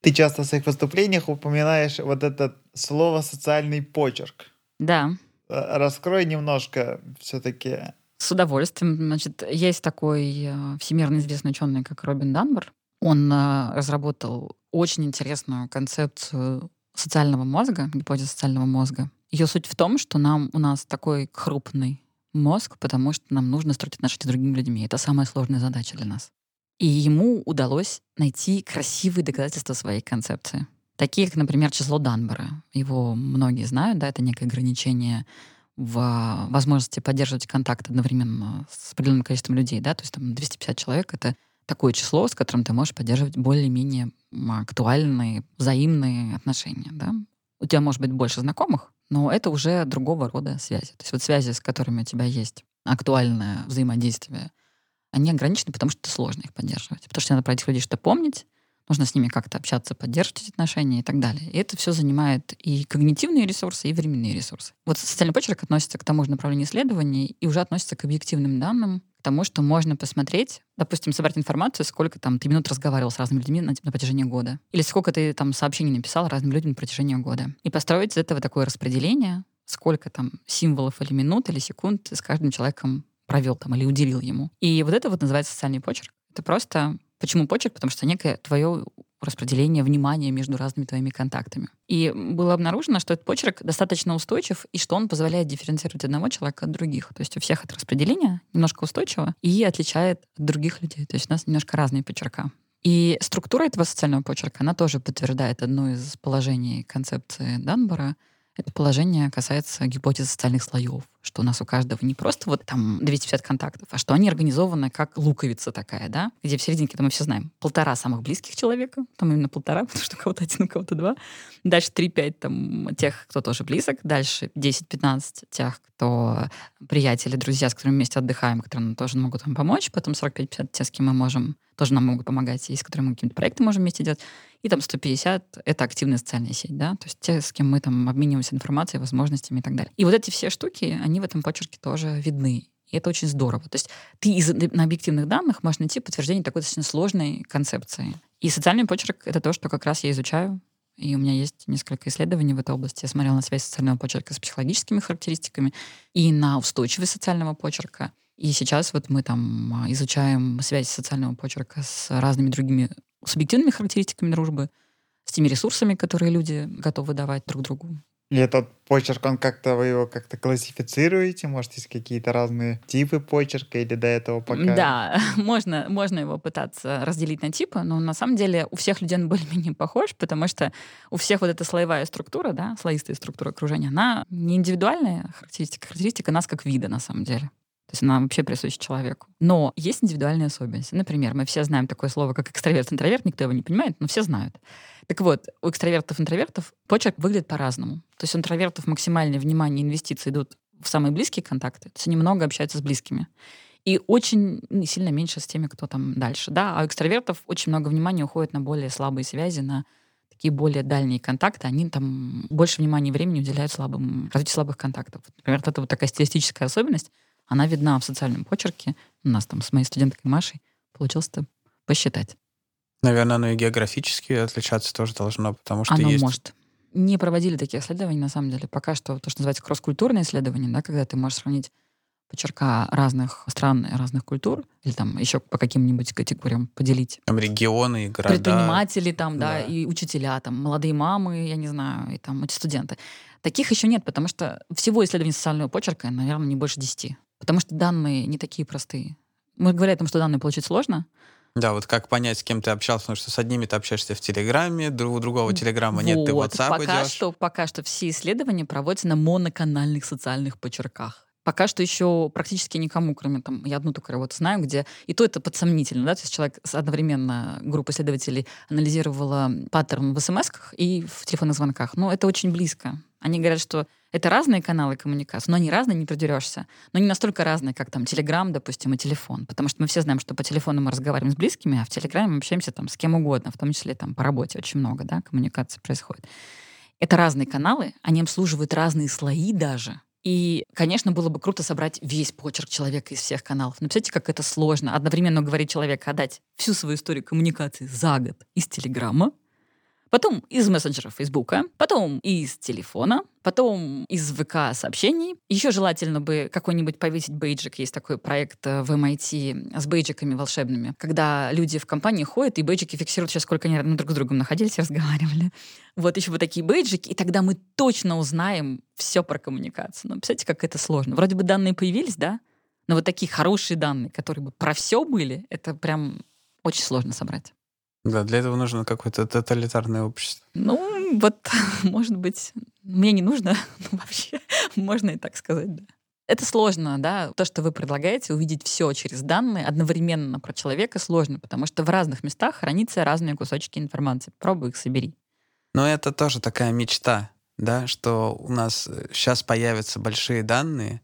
Ты часто в своих выступлениях упоминаешь вот это слово «социальный почерк».
Да.
Э, раскрой немножко все-таки.
С удовольствием. Значит, есть такой э, всемирно известный ученый, как Робин Данбор. Он э, разработал очень интересную концепцию социального мозга, гипотезу социального мозга. Ее суть в том, что нам у нас такой крупный мозг, потому что нам нужно строить отношения с другими людьми. Это самая сложная задача для нас. И ему удалось найти красивые доказательства своей концепции. Такие, как, например, число Данбора. Его многие знают, да, это некое ограничение в возможности поддерживать контакт одновременно с определенным количеством людей, да, то есть там 250 человек — это такое число, с которым ты можешь поддерживать более-менее актуальные, взаимные отношения, да. У тебя может быть больше знакомых, но это уже другого рода связи. То есть вот связи, с которыми у тебя есть актуальное взаимодействие, они ограничены, потому что сложно их поддерживать. Потому что надо про этих людей что-то помнить, нужно с ними как-то общаться, поддерживать эти отношения и так далее. И это все занимает и когнитивные ресурсы, и временные ресурсы. Вот социальный почерк относится к тому же направлению исследований и уже относится к объективным данным, к тому, что можно посмотреть, допустим, собрать информацию, сколько там ты минут разговаривал с разными людьми на, на протяжении года, или сколько ты там сообщений написал разным людям на протяжении года, и построить из этого такое распределение, сколько там символов или минут или секунд с каждым человеком провел там или уделил ему. И вот это вот называется социальный почерк. Это просто Почему почерк? Потому что некое твое распределение внимания между разными твоими контактами. И было обнаружено, что этот почерк достаточно устойчив, и что он позволяет дифференцировать одного человека от других. То есть у всех это распределение немножко устойчиво и отличает от других людей. То есть у нас немножко разные почерка. И структура этого социального почерка, она тоже подтверждает одно из положений концепции Данбора — это положение касается гипотезы социальных слоев, что у нас у каждого не просто вот там 250 контактов, а что они организованы как луковица такая, да, где в серединке, это мы все знаем, полтора самых близких человека, там именно полтора, потому что у кого-то один, у кого-то два. Дальше 3-5 там тех, кто тоже близок. Дальше 10-15 тех, кто приятели, друзья, с которыми вместе отдыхаем, которые нам тоже могут нам помочь. Потом 45-50 те, с кем мы можем, тоже нам могут помогать, и с которыми мы какие-то проекты можем вместе делать. И там 150 — это активная социальная сеть, да, то есть те, с кем мы там обмениваемся информацией, возможностями и так далее. И вот эти все штуки, они в этом почерке тоже видны. И это очень здорово. То есть ты из, на объективных данных можешь найти подтверждение такой достаточно сложной концепции. И социальный почерк — это то, что как раз я изучаю. И у меня есть несколько исследований в этой области. Я смотрела на связь социального почерка с психологическими характеристиками и на устойчивость социального почерка. И сейчас вот мы там изучаем связь социального почерка с разными другими субъективными характеристиками дружбы, с теми ресурсами, которые люди готовы давать друг другу.
И этот почерк, он как-то, вы его как-то классифицируете? Может, есть какие-то разные типы почерка или до этого пока?
Да, можно, можно его пытаться разделить на типы, но на самом деле у всех людей он более-менее похож, потому что у всех вот эта слоевая структура, да, слоистая структура окружения, она не индивидуальная характеристика, характеристика нас как вида на самом деле. То есть она вообще присуща человеку. Но есть индивидуальные особенности. Например, мы все знаем такое слово, как экстраверт-интроверт, никто его не понимает, но все знают. Так вот, у экстравертов-интровертов почерк выглядит по-разному. То есть у интровертов максимальное внимание инвестиции идут в самые близкие контакты, то есть они много общаются с близкими. И очень ну, сильно меньше с теми, кто там дальше. Да? А у экстравертов очень много внимания уходит на более слабые связи, на такие более дальние контакты, они там больше внимания и времени уделяют слабым, развитию слабых контактов. Например, это вот такая стилистическая особенность, она видна в социальном почерке. У нас там с моей студенткой Машей получилось-то посчитать.
Наверное, оно и географически отличаться тоже должно, потому что
оно
есть...
может. Не проводили такие исследования, на самом деле. Пока что то, что называется кросс-культурное исследование, да, когда ты можешь сравнить почерка разных стран и разных культур, или там еще по каким-нибудь категориям поделить.
Там регионы и города.
Предприниматели там, да, да, и учителя, там, молодые мамы, я не знаю, и там эти студенты. Таких еще нет, потому что всего исследований социального почерка, наверное, не больше десяти. Потому что данные не такие простые. Мы говорим о том, что данные получить сложно.
Да, вот как понять, с кем ты общался, потому что с одними ты общаешься в Телеграме, у другого Телеграма нет, ты в WhatsApp
пока
идешь.
Что, пока что все исследования проводятся на моноканальных социальных почерках. Пока что еще практически никому, кроме там, я одну только вот знаю, где и то это подсомнительно, да, то есть человек одновременно, группа исследователей анализировала паттерн в смс и в телефонных звонках. Но это очень близко. Они говорят, что это разные каналы коммуникации, но они разные, не продерешься. Но не настолько разные, как там Телеграм, допустим, и телефон. Потому что мы все знаем, что по телефону мы разговариваем с близкими, а в Телеграме мы общаемся там с кем угодно, в том числе там по работе очень много, да, коммуникации происходит. Это разные каналы, они обслуживают разные слои даже. И, конечно, было бы круто собрать весь почерк человека из всех каналов. Но представляете, как это сложно. Одновременно говорить человеку отдать всю свою историю коммуникации за год из Телеграма, потом из мессенджера Фейсбука, потом из телефона, потом из ВК сообщений. Еще желательно бы какой-нибудь повесить бейджик. Есть такой проект э, в MIT с бейджиками волшебными, когда люди в компании ходят и бейджики фиксируют сейчас, сколько они друг с другом находились разговаривали. Вот еще вот такие бейджики, и тогда мы точно узнаем все про коммуникацию. Ну, представляете, как это сложно. Вроде бы данные появились, да? Но вот такие хорошие данные, которые бы про все были, это прям очень сложно собрать.
Да, для этого нужно какое-то тоталитарное общество.
Ну, вот, может быть, мне не нужно, но вообще можно и так сказать, да. Это сложно, да, то, что вы предлагаете, увидеть все через данные одновременно про человека сложно, потому что в разных местах хранятся разные кусочки информации. Пробуй их собери.
Но это тоже такая мечта, да, что у нас сейчас э, появятся большие данные,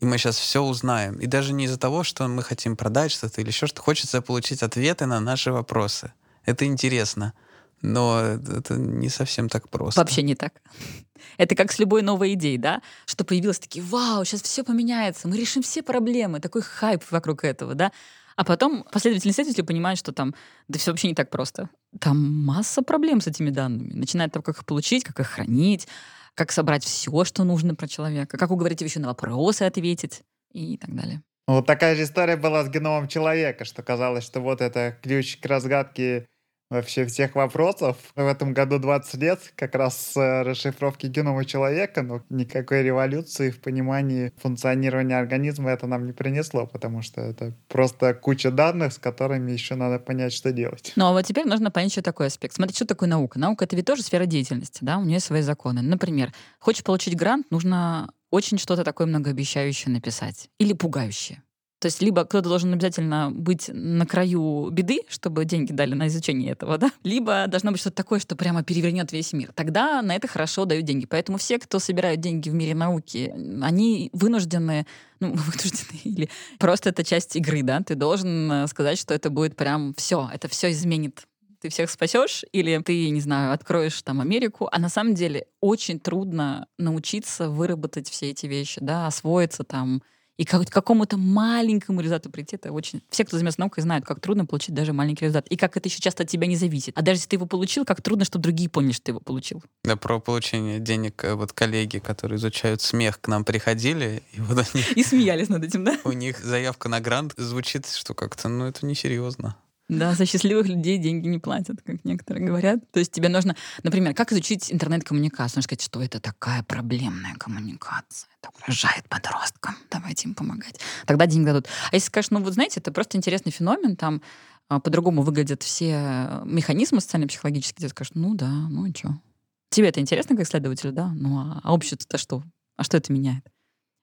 и мы сейчас все узнаем. И даже не из-за того, что мы хотим продать что-то или еще что-то, хочется получить ответы на наши вопросы. Это интересно, но это не совсем так просто.
Вообще не так. Это как с любой новой идеей, да? Что появилось такие, вау, сейчас все поменяется, мы решим все проблемы, такой хайп вокруг этого, да? А потом последовательные исследователи понимают, что там, да все вообще не так просто. Там масса проблем с этими данными. Начиная от того, как их получить, как их хранить, как собрать все, что нужно про человека, как уговорить его еще на вопросы ответить и так далее.
Вот такая же история была с геномом человека, что казалось, что вот это ключ к разгадке вообще всех вопросов. В этом году 20 лет как раз э, расшифровки генома человека, но никакой революции в понимании функционирования организма это нам не принесло, потому что это просто куча данных, с которыми еще надо понять, что делать.
Ну а вот теперь нужно понять еще такой аспект. Смотри, что такое наука? Наука — это ведь тоже сфера деятельности, да, у нее свои законы. Например, хочешь получить грант, нужно очень что-то такое многообещающее написать или пугающее. То есть либо кто-то должен обязательно быть на краю беды, чтобы деньги дали на изучение этого, да, либо должно быть что-то такое, что прямо перевернет весь мир. Тогда на это хорошо дают деньги. Поэтому все, кто собирают деньги в мире науки, они вынуждены ну, вынуждены, или просто это часть игры, да, ты должен сказать, что это будет прям все, это все изменит ты всех спасешь, или ты, не знаю, откроешь там Америку. А на самом деле очень трудно научиться выработать все эти вещи, да, освоиться там, и к какому-то маленькому результату прийти, это очень... Все, кто занимается наукой, знают, как трудно получить даже маленький результат. И как это еще часто от тебя не зависит. А даже если ты его получил, как трудно, чтобы другие поняли, что ты его получил.
Да, про получение денег э, вот коллеги, которые изучают смех, к нам приходили, и вот они...
И смеялись над этим, да?
У них заявка на грант звучит, что как-то, ну, это несерьезно.
Да, за счастливых людей деньги не платят, как некоторые говорят. То есть тебе нужно, например, как изучить интернет-коммуникацию? Нужно сказать, что это такая проблемная коммуникация. Это угрожает подросткам. Давайте им помогать. Тогда деньги дадут. А если скажешь, ну вот знаете, это просто интересный феномен, там а, по-другому выглядят все механизмы социально-психологические, ты скажешь, ну да, ну и что? Тебе это интересно как исследователю, да? Ну а, а общество-то что? А что это меняет?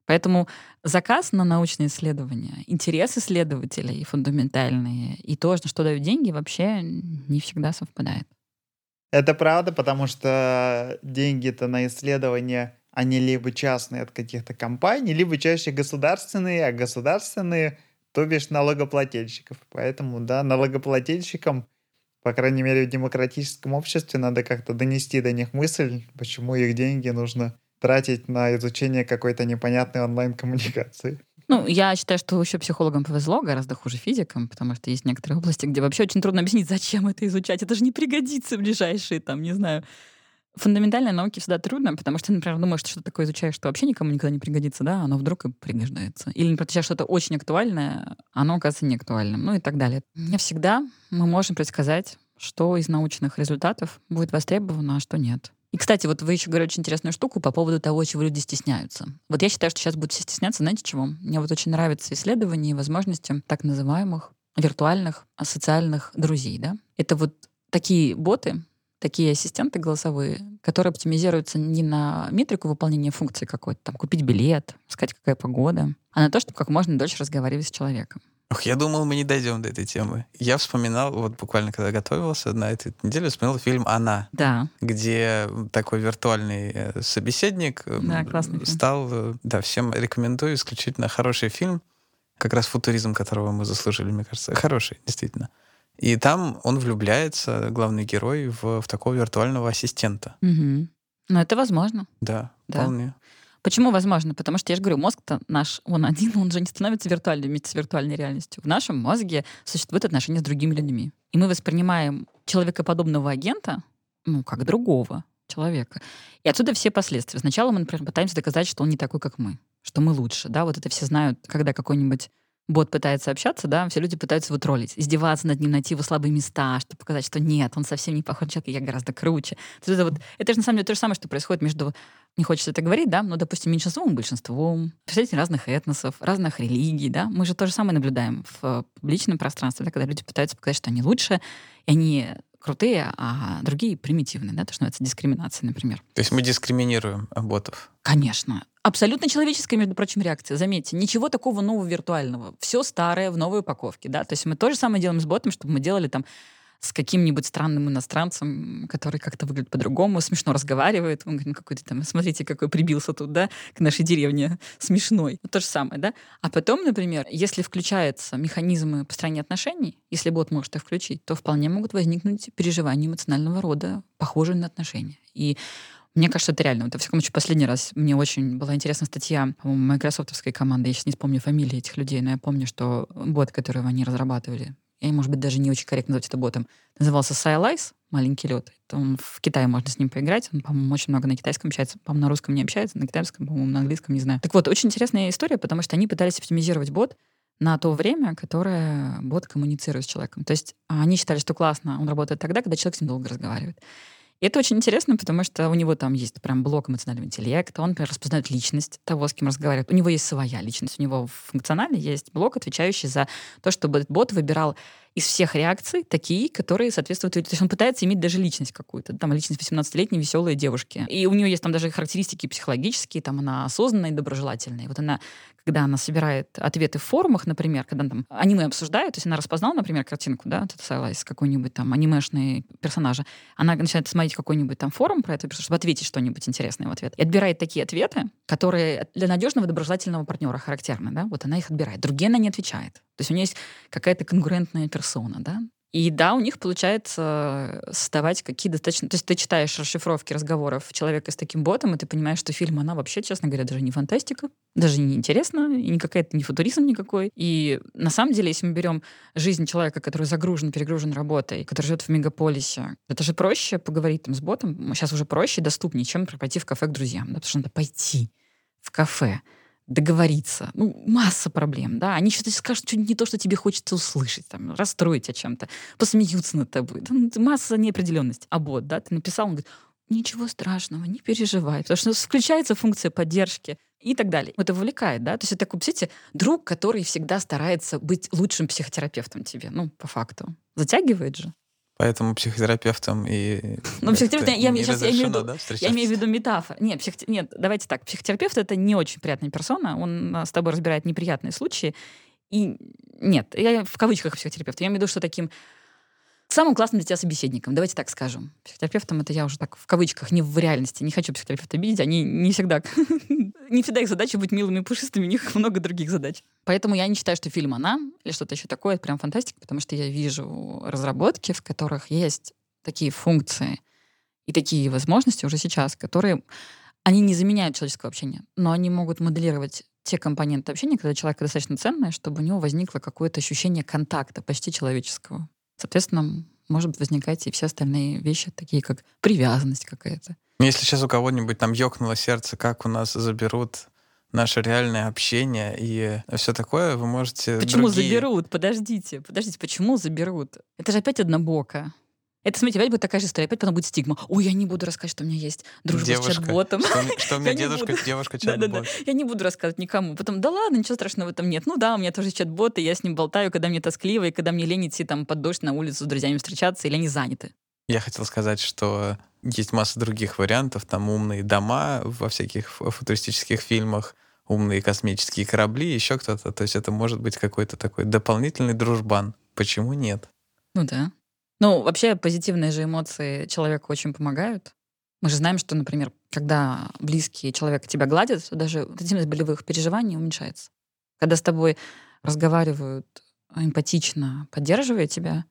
Поэтому заказ на научные исследования, интерес исследователей фундаментальные и то, на что дают деньги, вообще не всегда совпадает.
Это правда, потому что деньги-то на исследования, они либо частные от каких-то компаний, либо чаще государственные, а государственные, то бишь налогоплательщиков. Поэтому, да, налогоплательщикам, по крайней мере, в демократическом обществе надо как-то донести до них мысль, почему их деньги нужно тратить на изучение какой-то непонятной онлайн-коммуникации.
Ну, я считаю, что еще психологам повезло, гораздо хуже физикам, потому что есть некоторые области, где вообще очень трудно объяснить, зачем это изучать. Это же не пригодится в ближайшие, там, не знаю, фундаментальной науке всегда трудно, потому что ты, например, думаешь, что что-то такое изучаешь, что вообще никому никогда не пригодится, да, оно вдруг и пригождается. Или, например, ты что-то очень актуальное, оно оказывается не актуальным, ну и так далее. Не всегда мы можем предсказать, что из научных результатов будет востребовано, а что нет. И, кстати, вот вы еще говорили очень интересную штуку по поводу того, чего люди стесняются. Вот я считаю, что сейчас будут все стесняться, знаете чего? Мне вот очень нравятся исследования и возможности так называемых виртуальных социальных друзей, да? Это вот такие боты, такие ассистенты голосовые, которые оптимизируются не на метрику выполнения функции какой-то, там, купить билет, сказать, какая погода, а на то, чтобы как можно дольше разговаривать с человеком.
Ох, я думал, мы не дойдем до этой темы. Я вспоминал, вот буквально когда готовился на эту неделю, вспоминал фильм «Она»,
да.
где такой виртуальный э, собеседник
да,
стал... Э, да, всем рекомендую, исключительно хороший фильм, как раз футуризм, которого мы заслужили, мне кажется. Хороший, действительно. И там он влюбляется, главный герой, в, в такого виртуального ассистента.
Угу. Ну, это возможно.
Да, да. вполне.
Почему возможно? Потому что я же говорю, мозг-то наш, он один, он же не становится виртуальным вместе с виртуальной реальностью. В нашем мозге существует отношение с другими людьми. И мы воспринимаем человекоподобного агента ну, как другого человека. И отсюда все последствия. Сначала мы, например, пытаемся доказать, что он не такой, как мы, что мы лучше, да, вот это все знают, когда какой-нибудь бот пытается общаться, да, все люди пытаются его троллить, издеваться над ним, найти его слабые места, чтобы показать, что нет, он совсем не похож на человека, я гораздо круче. Это, вот, это же на самом деле то же самое, что происходит между, не хочется это говорить, да, но, допустим, меньшинством и большинством, представители разных этносов, разных религий, да, мы же то же самое наблюдаем в публичном пространстве, да, когда люди пытаются показать, что они лучше, и они крутые, а другие примитивные, да, то, что называется дискриминация, например.
То есть мы дискриминируем ботов?
Конечно. Абсолютно человеческая, между прочим, реакция. Заметьте, ничего такого нового виртуального. Все старое в новой упаковке, да. То есть мы то же самое делаем с ботом, чтобы мы делали там с каким-нибудь странным иностранцем, который как-то выглядит по-другому, смешно разговаривает. Он говорит, ну какой-то там, смотрите, какой прибился тут, да, к нашей деревне, смешной. Ну, то же самое, да. А потом, например, если включаются механизмы построения отношений, если бот может их включить, то вполне могут возникнуть переживания эмоционального рода, похожие на отношения. И мне кажется, это реально. Вот, во всяком случае, последний раз мне очень была интересная статья, по-моему, майкрософтовской команды. Я сейчас не вспомню фамилии этих людей, но я помню, что бот, которого они разрабатывали, я, может быть, даже не очень корректно назвать это ботом, назывался Scialize, маленький лед. Он в Китае можно с ним поиграть. Он, по-моему, очень много на китайском общается. По-моему, на русском не общается, на китайском, по-моему, на английском, не знаю. Так вот, очень интересная история, потому что они пытались оптимизировать бот на то время, которое бот коммуницирует с человеком. То есть они считали, что классно, он работает тогда, когда человек с ним долго разговаривает. И это очень интересно, потому что у него там есть прям блок эмоционального интеллекта, он, например, распознает личность того, с кем разговаривает. У него есть своя личность, у него функционально есть блок, отвечающий за то, чтобы бот выбирал из всех реакций такие, которые соответствуют... То есть он пытается иметь даже личность какую-то. Там личность 18-летней веселой девушки. И у нее есть там даже характеристики психологические, там она осознанная и доброжелательная. Вот она, когда она собирает ответы в форумах, например, когда там аниме обсуждают, то есть она распознала, например, картинку, да, вот это с какой-нибудь там анимешный персонажа, она начинает смотреть какой-нибудь там форум про это, чтобы ответить что-нибудь интересное в ответ. И отбирает такие ответы, которые для надежного доброжелательного партнера характерны, да, вот она их отбирает. Другие она не отвечает. То есть у нее есть какая-то конкурентная персона, да, и да, у них получается создавать какие достаточно... То есть ты читаешь расшифровки разговоров человека с таким ботом, и ты понимаешь, что фильм, она вообще, честно говоря, даже не фантастика, даже не интересна, и не какая-то не футуризм никакой. И на самом деле, если мы берем жизнь человека, который загружен, перегружен работой, который живет в мегаполисе, это же проще поговорить там с ботом, сейчас уже проще доступнее, чем пойти в кафе к друзьям, да, потому что надо пойти в кафе, договориться. Ну, масса проблем, да. Они что-то скажут, что не то, что тебе хочется услышать, там, расстроить о чем-то, посмеются над тобой. Да, ну, масса неопределенности. А бот, да, ты написал, он говорит, ничего страшного, не переживай, потому что включается функция поддержки и так далее. Это вовлекает, да? То есть это такой, представляете, друг, который всегда старается быть лучшим психотерапевтом тебе, ну, по факту. Затягивает же.
Поэтому психотерапевтом и...
Ну, психотерапевт, я, я, сейчас, я, имею виду, да, я имею в виду метафор. Нет, психо... Нет, давайте так. Психотерапевт — это не очень приятная персона. Он с тобой разбирает неприятные случаи. И нет, я в кавычках психотерапевт. Я имею в виду, что таким самым классным для тебя собеседником. Давайте так скажем. Психотерапевтом это я уже так в кавычках, не в реальности. Не хочу психотерапевта обидеть. Они не всегда... не всегда их задача быть милыми и пушистыми. У них много других задач. Поэтому я не считаю, что фильм «Она» или что-то еще такое, это прям фантастика, потому что я вижу разработки, в которых есть такие функции и такие возможности уже сейчас, которые они не заменяют человеческое общение, но они могут моделировать те компоненты общения, когда человек достаточно ценный, чтобы у него возникло какое-то ощущение контакта почти человеческого. Соответственно, может возникать и все остальные вещи, такие как привязанность какая-то.
Ну, если сейчас у кого-нибудь там ёкнуло сердце, как у нас заберут наше реальное общение и все такое, вы можете...
Почему
другие...
заберут? Подождите, подождите, почему заберут? Это же опять однобоко. Это, смотрите, опять будет такая же история, опять потом будет стигма. Ой, я не буду рассказывать, что у меня есть дружба девушка. с чат-ботом.
Что, что у меня дедушка, девушка чат-бот.
Я не буду рассказывать никому. Потом, да ладно, ничего страшного в этом нет. Ну да, у меня тоже чат-бот, и я с ним болтаю, когда мне тоскливо, и когда мне лень идти там под дождь на улицу с друзьями встречаться, или они заняты.
Я хотел сказать, что есть масса других вариантов, там умные дома во всяких футуристических фильмах, умные космические корабли, еще кто-то. То есть это может быть какой-то такой дополнительный дружбан. Почему нет?
Ну да. Ну, вообще позитивные же эмоции человеку очень помогают. Мы же знаем, что, например, когда близкий человек тебя гладит, то даже интенсивность болевых переживаний уменьшается. Когда с тобой разговаривают эмпатично, поддерживая тебя,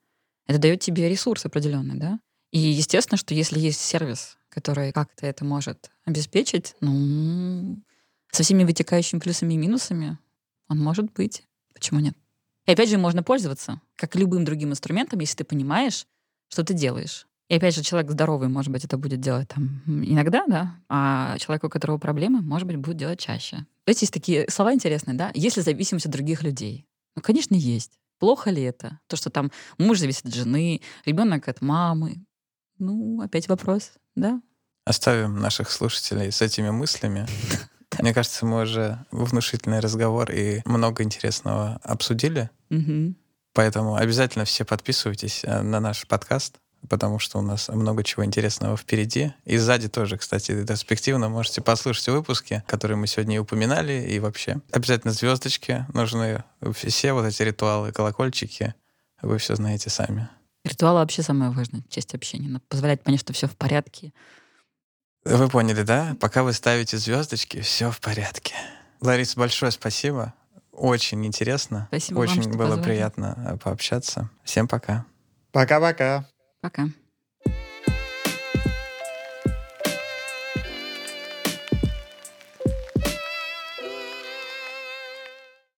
это дает тебе ресурс определенный, да? И естественно, что если есть сервис, который как-то это может обеспечить, ну, со всеми вытекающими плюсами и минусами, он может быть. Почему нет? И опять же, можно пользоваться, как любым другим инструментом, если ты понимаешь, что ты делаешь. И опять же, человек здоровый, может быть, это будет делать там иногда, да, а человек, у которого проблемы, может быть, будет делать чаще. Эти есть такие слова интересные, да? Есть ли зависимость от других людей? Ну, конечно, есть. Плохо ли это? То, что там муж зависит от жены, ребенок от мамы. Ну, опять вопрос, да?
Оставим наших слушателей с этими мыслями. Мне кажется, мы уже внушительный разговор и много интересного обсудили. Поэтому обязательно все подписывайтесь э, на наш подкаст потому что у нас много чего интересного впереди. И сзади тоже, кстати, ретроспективно можете послушать выпуски, которые мы сегодня и упоминали, и вообще. Обязательно звездочки нужны, все вот эти ритуалы, колокольчики, вы все знаете сами.
Ритуалы вообще самая важная часть общения. Позволять понять, что все в порядке.
Вы поняли, да? Пока вы ставите звездочки, все в порядке. Лариса, большое спасибо. Очень интересно.
Спасибо
Очень
вам,
было
позвали.
приятно э, пообщаться. Всем пока.
Пока-пока.
Пока.